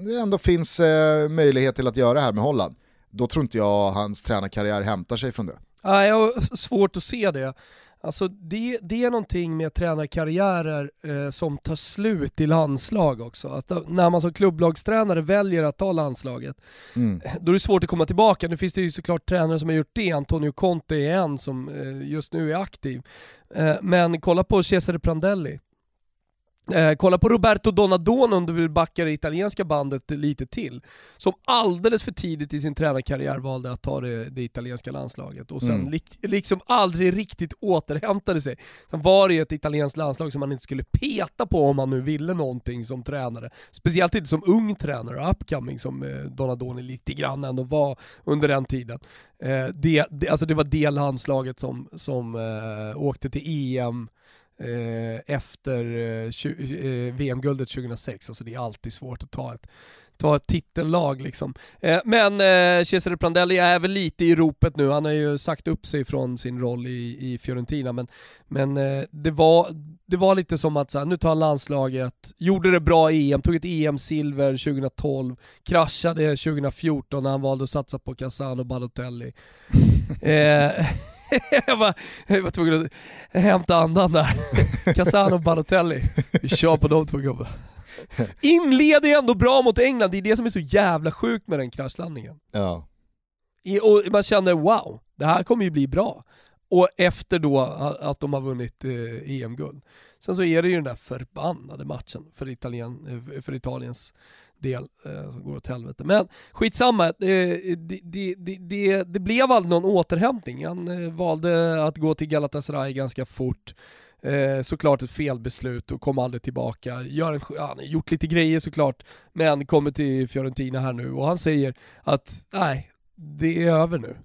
A: det ändå finns eh, möjlighet till att göra det här med Holland, då tror inte jag hans tränarkarriär hämtar sig från det.
B: Ja, jag har svårt att se det. Alltså det, det är någonting med tränarkarriärer eh, som tar slut i landslag också. Att när man som klubblagstränare väljer att ta landslaget, mm. då är det svårt att komma tillbaka. Nu finns det ju såklart tränare som har gjort det, Antonio Conte är en som eh, just nu är aktiv. Eh, men kolla på Cesare Prandelli. Eh, kolla på Roberto Donadona om du vill backa det italienska bandet lite till. Som alldeles för tidigt i sin tränarkarriär valde att ta det, det italienska landslaget och sen mm. li, liksom aldrig riktigt återhämtade sig. Sen var det ett italienskt landslag som man inte skulle peta på om man nu ville någonting som tränare. Speciellt inte som ung tränare, upcoming som eh, Donadoni lite grann ändå var under den tiden. Eh, det, det, alltså det var det landslaget som, som eh, åkte till EM efter eh, eh, VM-guldet 2006. Alltså det är alltid svårt att ta ett, ta ett titellag liksom. men Cesare Prandelli är väl lite i ropet nu, han har ju sagt upp sig från sin roll i, i Fiorentina, men, men det, var, det var lite som att så här, nu tar han landslaget, gjorde det bra i EM, tog ett EM-silver 2012, kraschade 2014 när han valde att satsa på Casano Balotelli. jag, var, jag var tvungen att hämta andan där. Casano och Balotelli. Vi kör på de två gubbarna. Inleder ändå bra mot England, det är det som är så jävla sjukt med den kraschlandningen.
A: Ja.
B: Och man känner wow, det här kommer ju bli bra. Och efter då att de har vunnit eh, EM-guld. Sen så är det ju den där förbannade matchen för, Italien, eh, för Italiens del eh, som går åt helvete. Men skitsamma, eh, det, det, det, det, det blev aldrig någon återhämtning. Han eh, valde att gå till Galatasaray ganska fort. Eh, såklart ett felbeslut och kom aldrig tillbaka. Gör en, han har gjort lite grejer såklart, men kommer till Fiorentina här nu och han säger att nej, det är över nu.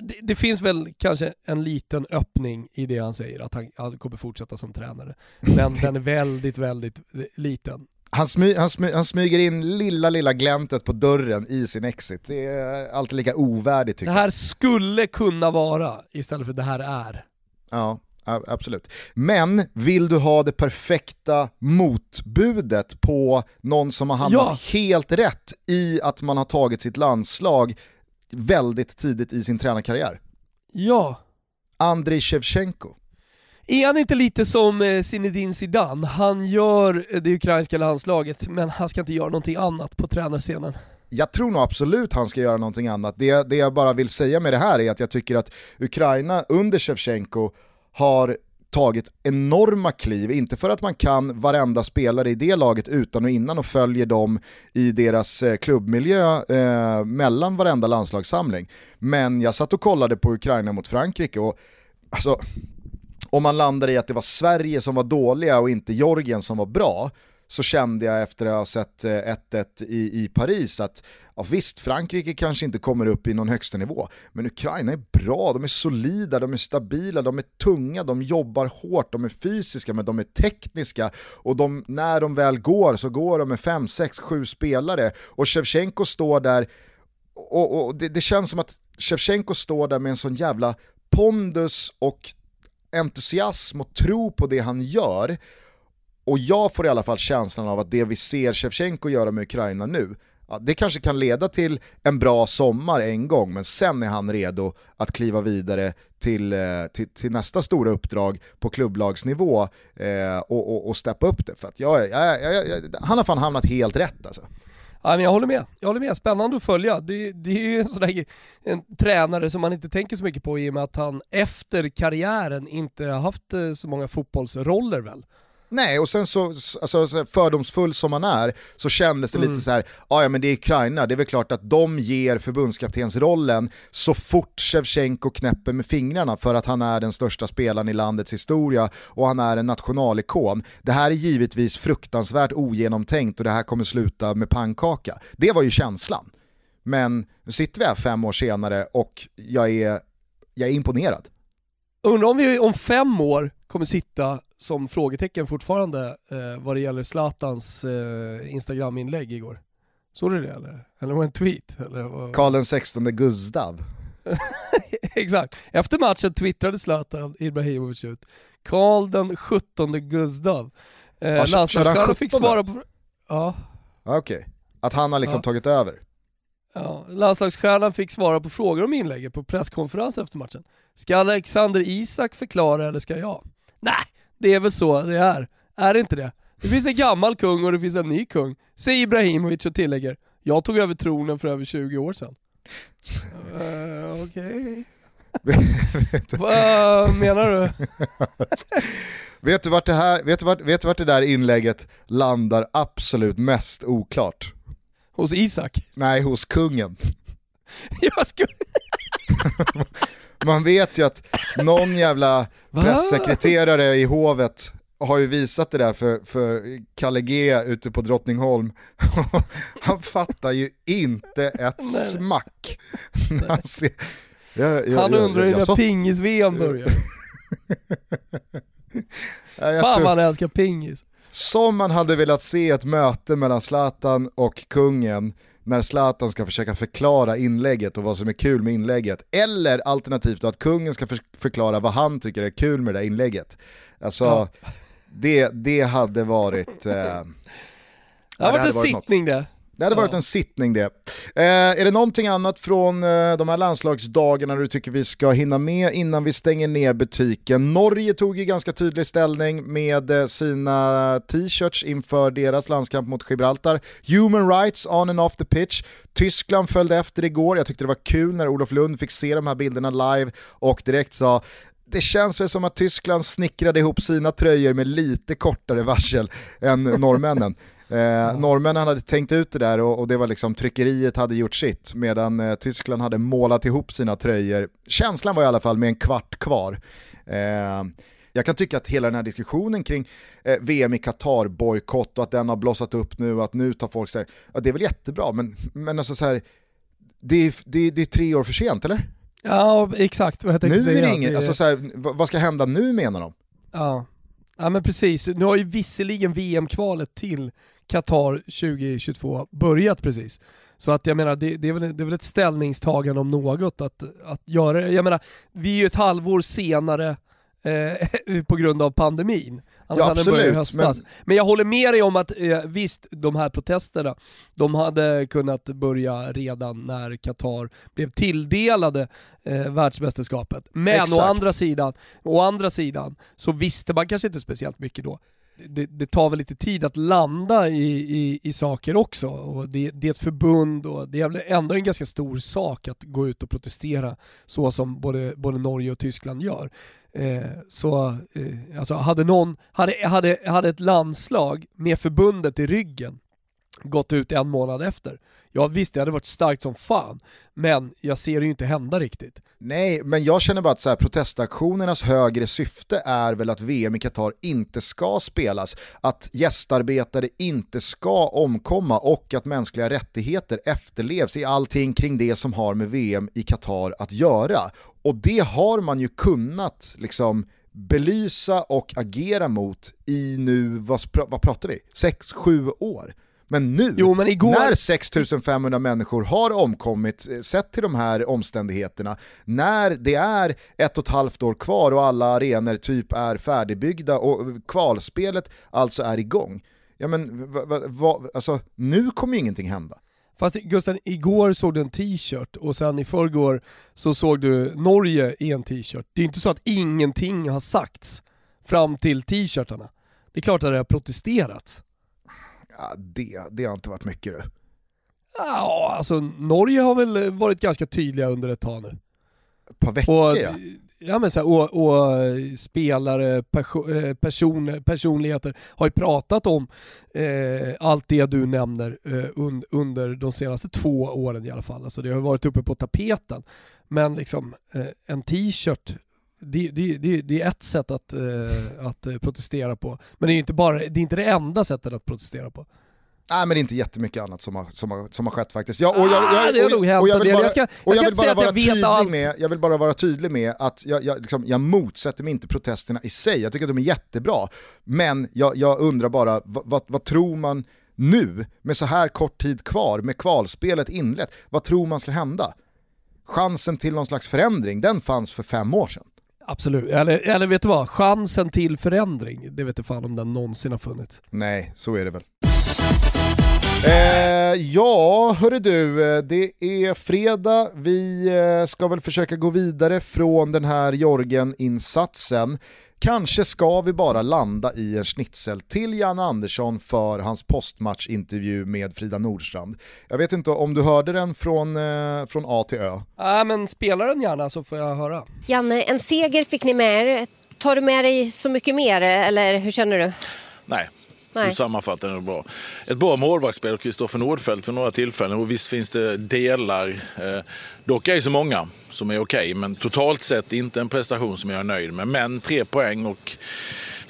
B: Det, det, finns väl kanske en liten öppning i det han säger, att han, han kommer fortsätta som tränare. Men den är väldigt, väldigt liten.
A: Han, smy, han, smy, han smyger in lilla, lilla gläntet på dörren i sin exit. Det är alltid lika ovärdigt tycker
B: jag. Det här jag. skulle kunna vara istället för det här är.
A: Ja, absolut. Men vill du ha det perfekta motbudet på någon som har hamnat ja. helt rätt i att man har tagit sitt landslag väldigt tidigt i sin tränarkarriär?
B: Ja.
A: Andrei Shevchenko.
B: Är han inte lite som eh, Zinedine Zidane? Han gör eh, det ukrainska landslaget, men han ska inte göra någonting annat på tränarscenen.
A: Jag tror nog absolut han ska göra någonting annat. Det, det jag bara vill säga med det här är att jag tycker att Ukraina under Shevchenko har tagit enorma kliv, inte för att man kan varenda spelare i det laget utan och innan och följer dem i deras eh, klubbmiljö eh, mellan varenda landslagssamling. Men jag satt och kollade på Ukraina mot Frankrike och alltså, om man landar i att det var Sverige som var dåliga och inte Georgien som var bra, så kände jag efter att ha sett 1-1 eh, i, i Paris att ja, visst, Frankrike kanske inte kommer upp i någon högsta nivå, men Ukraina är bra, de är solida, de är stabila, de är tunga, de jobbar hårt, de är fysiska, men de är tekniska och de, när de väl går så går de med 5, 6, 7 spelare och Shevchenko står där och, och det, det känns som att Shevchenko står där med en sån jävla pondus och entusiasm och tro på det han gör och jag får i alla fall känslan av att det vi ser Shevchenko göra med Ukraina nu, ja, det kanske kan leda till en bra sommar en gång, men sen är han redo att kliva vidare till, eh, till, till nästa stora uppdrag på klubblagsnivå eh, och, och, och steppa upp det. För att jag, jag, jag, jag, han har fan hamnat helt rätt alltså.
B: Ja, men jag håller med, jag håller med. Spännande att följa. Det, det är ju en, sån en tränare som man inte tänker så mycket på i och med att han efter karriären inte har haft eh, så många fotbollsroller väl.
A: Nej, och sen så, alltså, fördomsfull som man är, så kändes det mm. lite så här, ja men det är Ukraina, det är väl klart att de ger förbundskaptensrollen så fort Shevchenko knäpper med fingrarna för att han är den största spelaren i landets historia och han är en nationalikon. Det här är givetvis fruktansvärt ogenomtänkt och det här kommer sluta med pannkaka. Det var ju känslan. Men nu sitter vi här fem år senare och jag är, jag är imponerad.
B: Undrar om vi om fem år kommer sitta som frågetecken fortfarande eh, vad det gäller Zlatans eh, Instagram-inlägg igår. Såg du det eller? Eller var det en tweet? Eller
A: Karl den 16 Gustav.
B: Exakt. Efter matchen twittrade Zlatan Ibrahimovic ut Karl den 17 Gustav. Eh, ja, Landslagsstjärnan fick svara på... Ja.
A: Okej, okay. att han har liksom ja. tagit över.
B: Ja, landslagsstjärnan fick svara på frågor om inlägget på presskonferensen efter matchen. Ska Alexander Isak förklara eller ska jag? Nej, det är väl så det är. Är det inte det? Det finns en gammal kung och det finns en ny kung. Säger Ibrahimovic och tillägger, jag tog över tronen för över 20 år sedan. uh, Okej. Vad menar du?
A: vet, du vart det här, vet, du vart, vet du vart det där inlägget landar absolut mest oklart?
B: Hos Isak?
A: Nej, hos kungen.
B: Jag skulle...
A: Man vet ju att någon jävla pressekreterare i hovet har ju visat det där för, för Kalle G ute på Drottningholm. han fattar ju inte ett smack. Han, ser,
B: jag, jag, han undrar ju när pingis-VM börjar. ja, Fan vad han älskar pingis.
A: Som man hade velat se ett möte mellan Zlatan och kungen när Zlatan ska försöka förklara inlägget och vad som är kul med inlägget. Eller alternativt att kungen ska för förklara vad han tycker är kul med det där inlägget. Alltså, ja. det, det hade varit... Eh, det,
B: hade varit en sittning det.
A: Det hade varit en sittning det. Eh, är det någonting annat från eh, de här landslagsdagarna du tycker vi ska hinna med innan vi stänger ner butiken? Norge tog ju ganska tydlig ställning med eh, sina t-shirts inför deras landskamp mot Gibraltar. Human rights on and off the pitch. Tyskland följde efter igår, jag tyckte det var kul när Olof Lund fick se de här bilderna live och direkt sa det känns väl som att Tyskland snickrade ihop sina tröjor med lite kortare varsel än norrmännen. Eh, norrmännen hade tänkt ut det där och, och, det var liksom tryckeriet hade gjort sitt medan eh, Tyskland hade målat ihop sina tröjor. Känslan var i alla fall med en kvart kvar. Eh, jag kan tycka att hela den här diskussionen kring eh, VM i Qatar, bojkott och att den har blossat upp nu och att nu tar folk sig, ja, det är väl jättebra men, men alltså så här, det, är, det, det är tre år för sent eller?
B: Ja exakt vad jag tänkte
A: nu
B: säga.
A: Är det inget, det... Alltså så här, vad ska hända nu menar de?
B: Ja. ja men precis, nu har ju visserligen VM-kvalet till Qatar 2022 börjat precis. Så att jag menar, det, det, är väl, det är väl ett ställningstagande om något att, att göra det. Jag menar, vi är ju ett halvår senare eh, på grund av pandemin.
A: Annars ja, absolut. Men...
B: men jag håller med dig om att eh, visst, de här protesterna, de hade kunnat börja redan när Qatar blev tilldelade eh, världsmästerskapet. Men å andra, sidan, å andra sidan så visste man kanske inte speciellt mycket då det, det, tar väl lite tid att landa i, i, i saker också. Och det, det, är ett förbund och det är väl ändå en ganska stor sak att gå ut och protestera så som både, både Norge och Tyskland gör. Eh, så eh, alltså hade någon, hade, hade, hade ett landslag med förbundet i ryggen gått ut en månad efter. Ja visst, det hade varit starkt som fan, men jag ser det ju inte hända riktigt.
A: Nej, men jag känner bara att så här, protestaktionernas högre syfte är väl att VM i Qatar inte ska spelas, att gästarbetare inte ska omkomma och att mänskliga rättigheter efterlevs i allting kring det som har med VM i Qatar att göra. Och det har man ju kunnat liksom belysa och agera mot i nu, vad, vad pratar vi, 6-7 år. Men nu,
B: jo, men igår...
A: när 6500 människor har omkommit, eh, sett till de här omständigheterna, när det är ett och ett halvt år kvar och alla arenor typ är färdigbyggda och kvalspelet alltså är igång, ja men va, va, va, alltså, nu kommer ju ingenting hända.
B: Fast Gusten, igår såg du en t-shirt och sen i förrgår så såg du Norge i en t-shirt. Det är inte så att ingenting har sagts fram till t-shirtarna. Det är klart att det har protesterats.
A: Ja, det, det har inte varit mycket du.
B: Ja, alltså Norge har väl varit ganska tydliga under ett tag nu.
A: Ett par veckor och, ja.
B: ja men så här, och, och, spelare, perso eh, person, personligheter har ju pratat om eh, allt det du nämner eh, un, under de senaste två åren i alla fall. Alltså det har varit uppe på tapeten. Men liksom eh, en t-shirt det, det, det, det, är ett sätt att, eh, att protestera på. Men det är inte, bara, det är inte det enda sättet att protestera på.
A: Nej men det är inte jättemycket annat som har, som har, som har skett faktiskt. Jag, och jag,
B: jag, jag, och, och jag vill bara, jag ska, jag ska inte säga att jag vet allt.
A: Med, jag vill bara vara tydlig med att jag, jag, liksom, jag motsätter mig inte protesterna i sig, jag tycker att de är jättebra. Men jag, jag undrar bara, vad, vad, vad tror man nu, med så här kort tid kvar, med kvalspelet inlett, vad tror man ska hända? Chansen till någon slags förändring, den fanns för fem år sedan.
B: Absolut, eller, eller vet du vad? Chansen till förändring, det vet du fan om den någonsin har funnits.
A: Nej, så är det väl. Eh, ja, hörru du, eh, det är fredag. Vi eh, ska väl försöka gå vidare från den här Jorgen-insatsen. Kanske ska vi bara landa i en schnitzel till Jan Andersson för hans postmatchintervju med Frida Nordstrand. Jag vet inte om du hörde den från, eh, från A till Ö?
B: Nej, men spela den gärna så får jag höra.
D: Janne, en seger fick ni med er. Tar du med dig så mycket mer, eller hur känner du?
E: Nej, Nej. Du sammanfattar det bra. Ett bra målvaktsspel av Kristoffer Nordfeldt för några tillfällen och visst finns det delar, eh, dock ej så många, som är okej. Okay, men totalt sett inte en prestation som jag är nöjd med. Men tre poäng och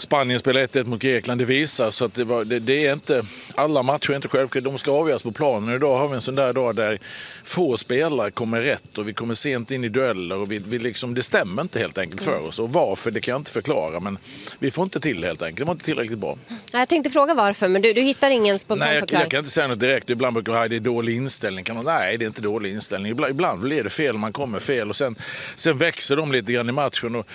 E: Spanien spelar 1-1 mot Grekland, det visar. Så att det, var, det, det, är inte, alla matcher är inte självklart, de ska avgöras på planen. Idag har vi en sån där dag där få spelare kommer rätt och vi kommer sent in i dueller. Och vi, vi liksom, det stämmer inte helt enkelt för oss. Och varför, det kan jag inte förklara. Men vi får inte till det helt enkelt. Det var inte tillräckligt bra.
D: Jag tänkte fråga varför, men du, du hittar ingen spontan
E: Nej, jag, jag, kan inte säga något direkt. Ibland brukar att det är dålig inställning. Kan man, nej, det är inte dålig inställning. Ibland, ibland blir det fel, man kommer fel. Och sen, sen växer de lite grann i matchen. Och,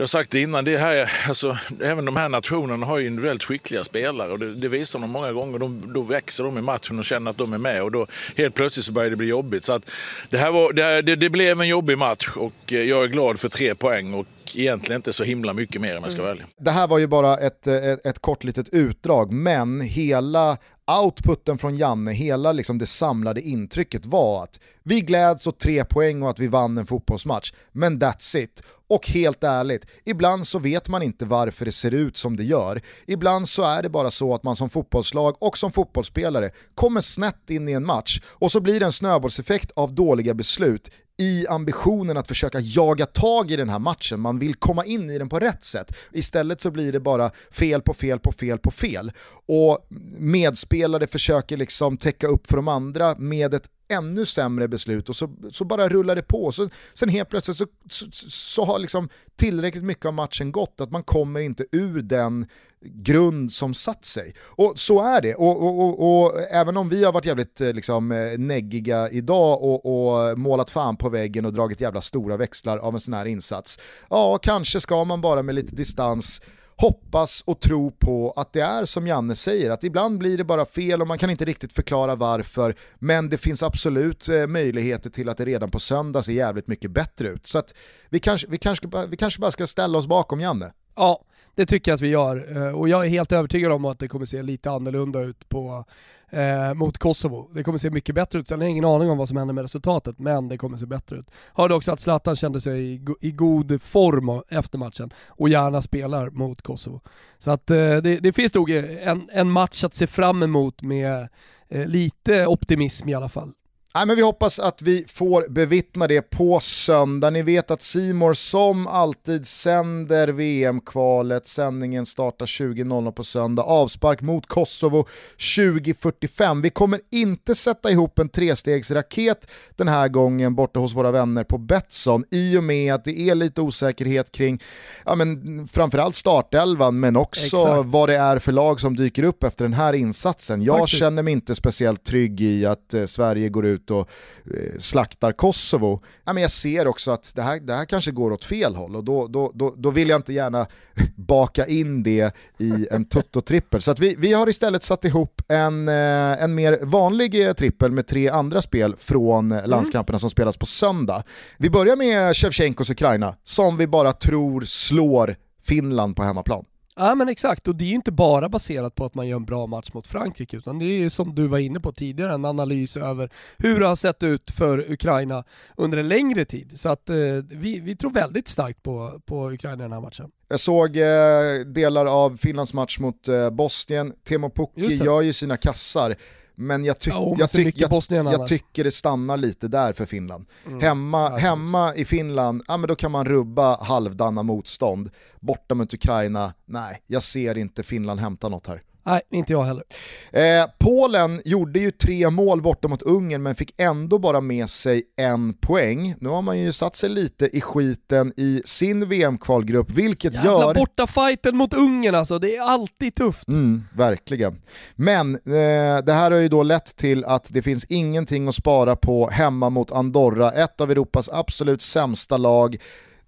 E: jag har sagt det innan, det här, alltså, även de här nationerna har ju individuellt skickliga spelare och det, det visar de många gånger. De, då växer de i matchen och känner att de är med och då helt plötsligt så börjar det bli jobbigt. Så att det, här var, det, det, det blev en jobbig match och eh, jag är glad för tre poäng och egentligen inte så himla mycket mer om jag ska vara ärlig.
A: Det här var ju bara ett, ett, ett kort litet utdrag, men hela outputen från Janne, hela liksom det samlade intrycket var att vi gläds åt tre poäng och att vi vann en fotbollsmatch, men that's it. Och helt ärligt, ibland så vet man inte varför det ser ut som det gör. Ibland så är det bara så att man som fotbollslag och som fotbollsspelare kommer snett in i en match och så blir det en snöbollseffekt av dåliga beslut i ambitionen att försöka jaga tag i den här matchen, man vill komma in i den på rätt sätt. Istället så blir det bara fel på fel på fel på fel. Och medspelare försöker liksom täcka upp för de andra med ett ännu sämre beslut och så, så bara rullar det på. Så, sen helt plötsligt så, så, så, har liksom tillräckligt mycket av matchen gått att man kommer inte ur den grund som satt sig. Och så är det, och, och, och, och även om vi har varit jävligt eh, liksom, eh, neggiga idag och, målat fan på väggen och dragit jävla stora växlar av en sån här insats, ja kanske ska man bara med lite distans hoppas och tro på att det är som Janne säger, att ibland blir det bara fel och man kan inte riktigt förklara varför, men det finns absolut eh, möjligheter till att det redan på söndag ser jävligt mycket bättre ut. Så att vi kanske, vi kanske, vi kanske bara ska ställa oss bakom Janne.
B: Ja, det tycker jag att vi gör. Eh, och jag är helt övertygad om att det kommer se lite annorlunda ut på, eh, mot Kosovo. Det kommer se mycket bättre ut. Sen har jag ingen aning om vad som händer med resultatet, men det kommer se bättre ut. Hörde också att Zlatan kände sig i, i god form efter matchen och gärna spelar mot Kosovo. Så att eh, det, det, finns nog en, en match att se fram emot med eh, lite optimism i alla fall.
A: Nej, men vi hoppas att vi får bevittna det på söndag. Ni vet att Simor som alltid sänder VM-kvalet. Sändningen startar 20.00 på söndag. Avspark mot Kosovo 20.45. Vi kommer inte sätta ihop en trestegsraket den här gången borta hos våra vänner på Betsson i och med att det är lite osäkerhet kring ja, men framförallt startelvan men också Exakt. vad det är för lag som dyker upp efter den här insatsen. Jag Faktiskt. känner mig inte speciellt trygg i att eh, Sverige går ut ut och eh, slaktar Kosovo, ja, men jag ser också att det här, det här kanske går åt fel håll och då, då, då, då vill jag inte gärna baka in det i en tutto-trippel. Så att vi, vi har istället satt ihop en, eh, en mer vanlig eh, trippel med tre andra spel från mm. landskamperna som spelas på söndag. Vi börjar med Shevchenkos Ukraina, som vi bara tror slår Finland på hemmaplan.
B: Ja men exakt, och det är ju inte bara baserat på att man gör en bra match mot Frankrike, utan det är ju som du var inne på tidigare, en analys över hur det har sett ut för Ukraina under en längre tid. Så att eh, vi, vi tror väldigt starkt på, på Ukraina i den här matchen.
A: Jag såg eh, delar av Finlands match mot eh, Bosnien, Temo Pukki gör ju sina kassar, men jag, ty oh, jag, ty jag, jag tycker det stannar lite där för Finland. Mm. Hemma, hemma i Finland, ja, men då kan man rubba halvdana motstånd. Borta mot Ukraina, nej, jag ser inte Finland hämta något här.
B: Nej, inte jag heller.
A: Eh, Polen gjorde ju tre mål borta mot Ungern men fick ändå bara med sig en poäng. Nu har man ju satt sig lite i skiten i sin VM-kvalgrupp, vilket Jävla gör...
B: borta fighten mot Ungern alltså, det är alltid tufft.
A: Mm, verkligen. Men eh, det här har ju då lett till att det finns ingenting att spara på hemma mot Andorra, ett av Europas absolut sämsta lag.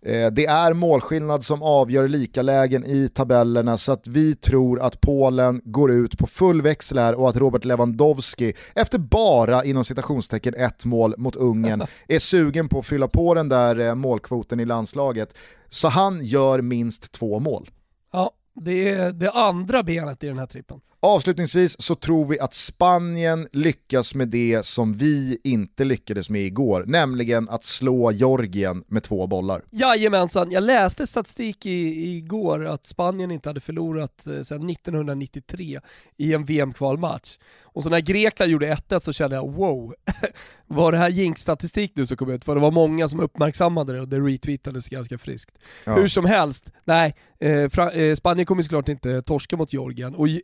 A: Eh, det är målskillnad som avgör lika lägen i tabellerna så att vi tror att Polen går ut på full växel här och att Robert Lewandowski efter bara inom citationstecken ett mål mot Ungern är sugen på att fylla på den där eh, målkvoten i landslaget. Så han gör minst två mål.
B: Ja, det är det andra benet i den här trippen.
A: Avslutningsvis så tror vi att Spanien lyckas med det som vi inte lyckades med igår, nämligen att slå Georgien med två bollar.
B: Jajamensan, jag läste statistik i, igår att Spanien inte hade förlorat eh, sedan 1993 i en VM-kvalmatch. Och så när Grekland gjorde 1 så kände jag wow, var det här jinx-statistik nu som kom ut? För det var många som uppmärksammade det och det retweetades ganska friskt. Ja. Hur som helst, nej, eh, eh, Spanien kommer såklart inte torska mot Georgien. Och, eh,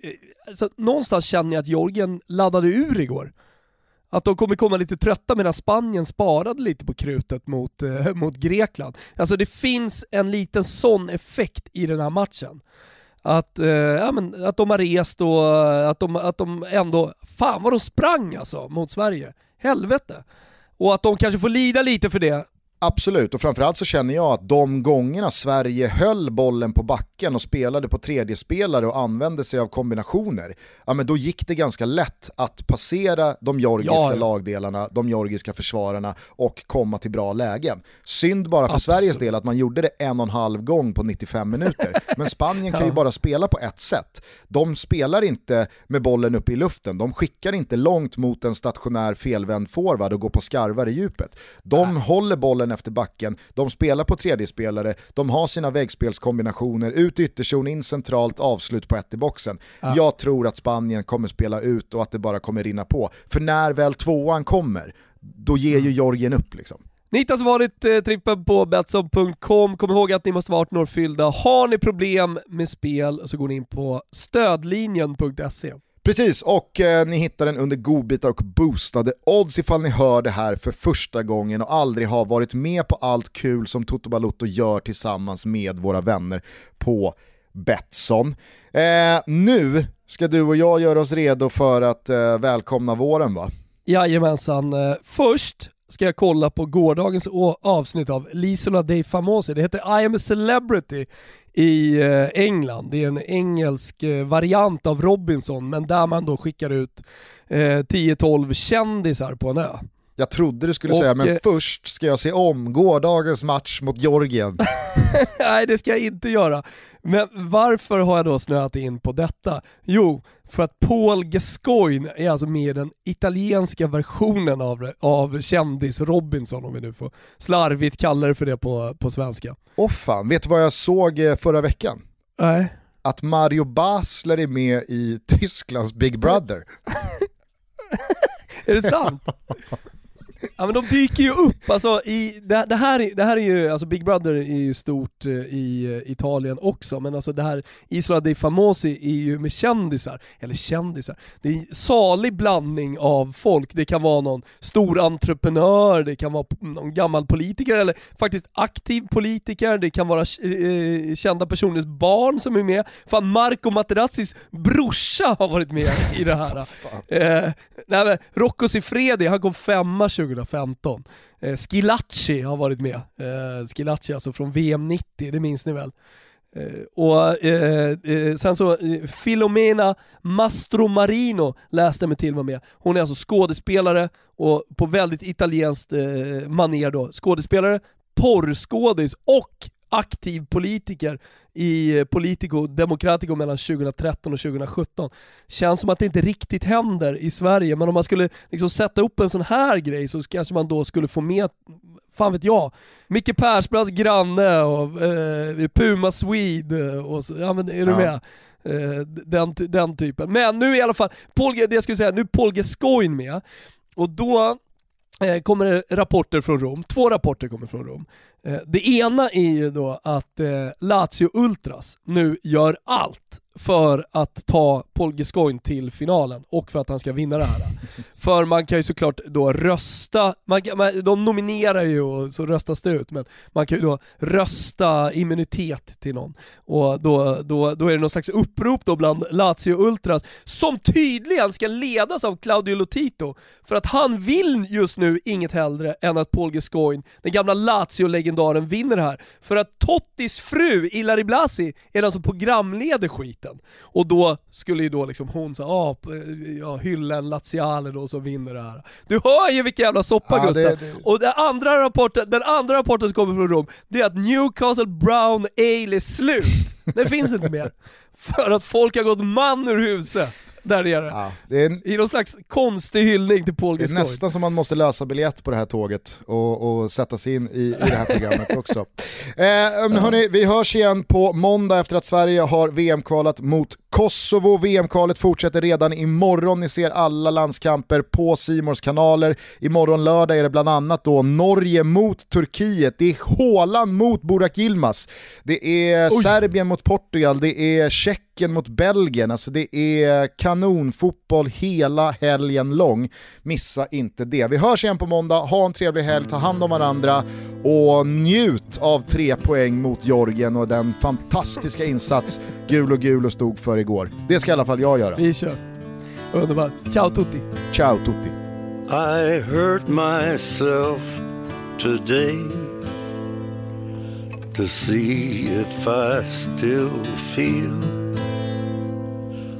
B: alltså, någonstans känner jag att Georgien laddade ur igår. Att de kommer komma lite trötta medan Spanien sparade lite på krutet mot, eh, mot Grekland. Alltså det finns en liten sån effekt i den här matchen. Att, eh, ja, men, att de har rest och eh, att de, att de ändå, fan vad de sprang alltså mot Sverige. Helvete. Och att de kanske får lida lite för det
A: Absolut, och framförallt så känner jag att de gångerna Sverige höll bollen på backen och spelade på tredje spelare och använde sig av kombinationer, ja men då gick det ganska lätt att passera de georgiska ja, ja. lagdelarna, de georgiska försvararna och komma till bra lägen. Synd bara för Absolut. Sveriges del att man gjorde det en och en halv gång på 95 minuter. Men Spanien kan ju bara spela på ett sätt. De spelar inte med bollen uppe i luften, de skickar inte långt mot en stationär felvänd forward och går på skarvar i djupet. De Nej. håller bollen bollen efter backen, de spelar på tredje spelare, de har sina väggspelskombinationer, ut ytterzon, in centralt, avslut på ett i boxen. Ja. Jag tror att Spanien kommer spela ut och att det bara kommer rinna på. För när väl tvåan kommer, då ger ju mm. Georgien upp liksom.
B: Ni hittar svaret eh, trippen på Betsson.com. Kom ihåg att ni måste vara 18 år fyllda. Har ni problem med spel så går ni in på stödlinjen.se.
A: Precis, och eh, ni hittar den under godbitar och boostade odds ifall ni hör det här för första gången och aldrig har varit med på allt kul som Toto Balotto gör tillsammans med våra vänner på Betsson. Eh, nu ska du och jag göra oss redo för att eh, välkomna våren va?
B: Jajamensan. Eh, först ska jag kolla på gårdagens avsnitt av Lisola dei Famosi. Det heter I am a celebrity i eh, England. Det är en engelsk eh, variant av Robinson, men där man då skickar ut eh, 10-12 kändisar på en ö.
A: Jag trodde du skulle
B: Och,
A: säga, men
B: eh,
A: först ska jag se om gårdagens match mot Georgien.
B: Nej, det ska jag inte göra. Men varför har jag då snöat in på detta? Jo, för att Paul Gascoigne är alltså med i den italienska versionen av, av kändis-Robinson, om vi nu får slarvigt kalla det för det på, på svenska.
A: Åh fan, vet du vad jag såg eh, förra veckan?
B: Nej.
A: Att Mario Basler är med i Tysklands Big Brother.
B: Är det sant? Ja men de dyker ju upp, alltså i, det, det, här, är- det här är ju, alltså Big Brother är ju stort eh, i eh, Italien också, men alltså det här Isola dei Famosi är ju med kändisar, eller kändisar, det är en salig blandning av folk, det kan vara någon stor entreprenör, det kan vara någon gammal politiker eller faktiskt aktiv politiker, det kan vara eh, kända personers barn som är med, fan Marco Materazzis brorsa har varit med i det här. Eh, nej, men Rocco Siffredi, han kom femma 2015. Eh, Skilacci har varit med. Eh, Skilacci alltså från VM 90, det minns ni väl? Eh, och eh, eh, sen så, eh, Filomena Mastromarino läste jag mig till var med. Hon är alltså skådespelare och på väldigt italienskt eh, manér då. Skådespelare, porrskådis och aktiv politiker i Politico Democratico mellan 2013 och 2017. Känns som att det inte riktigt händer i Sverige, men om man skulle liksom sätta upp en sån här grej så kanske man då skulle få med fan vet jag, Micke Persbrandts granne och eh, Puma Swede och så, ja men är du
A: Ja.
B: med? Eh, den, den typen. Men nu i alla fall, Paul, det jag skulle säga, nu är Paul Gascoigne med, och då Eh, kommer det rapporter från Rom, två rapporter kommer från Rom. Eh, det ena är ju då att eh, Lazio Ultras nu gör allt för att ta Paul Gascoigne till finalen och för att han ska vinna det här. För man kan ju såklart då rösta, man, kan- man, de nominerar ju och så röstas det ut, men man kan ju då rösta immunitet till någon. Och då, då, då är det någon slags upprop då bland Lazio Ultras, som tydligen ska ledas av Claudio Lotito, för att han vill just nu inget hellre än att Paul Gascoigne, den gamla Lazio-legendaren, vinner det här. För att Tottis fru, Ilari Blasi, är den som programleder skiten. Och då skulle ju då liksom hon säga, ah, ja, hylla en Laziale då som vinner det här. Du hör ju vilken jävla soppa
A: Ja,
B: Gustav!
A: det- det-
B: Och den andra, rapporten, den andra rapporten som kommer från Rom, det är att Newcastle Brown Ale är slut. Det finns inte mer. För att folk har gått man ur huset där nere.
A: Ja, det är,
B: I någon slags konstig hyllning till Paul
A: det är
B: Gascoigne.
A: nästan som man måste lösa biljett på det här tåget och, och sätta sig in i, i det här programmet också. Eh, hörni, vi hörs igen på måndag efter att Sverige har VM-kvalat mot Kosovo. VM-kvalet fortsätter redan imorgon. Ni ser alla landskamper på Simors kanaler. Imorgon lördag är det bland annat då Norge mot Turkiet. Det är Håland mot Burak Yilmaz. Det är Serbien mot Portugal. Det är Tjeckien mot Belgien. Alltså det är kanonfotboll hela helgen lång. Missa inte det. Vi hörs igen på måndag. Ha en trevlig helg, ta hand om varandra och njut av tre poäng mot Georgien och den fantastiska insats gul och gul och stod för igår. Det ska i alla fall jag göra.
B: Vi kör. Underbart. Ciao tutti.
A: Ciao tutti.
F: I hurt myself today to see if I still feel.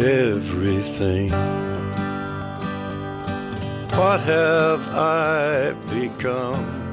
F: everything. What have I become?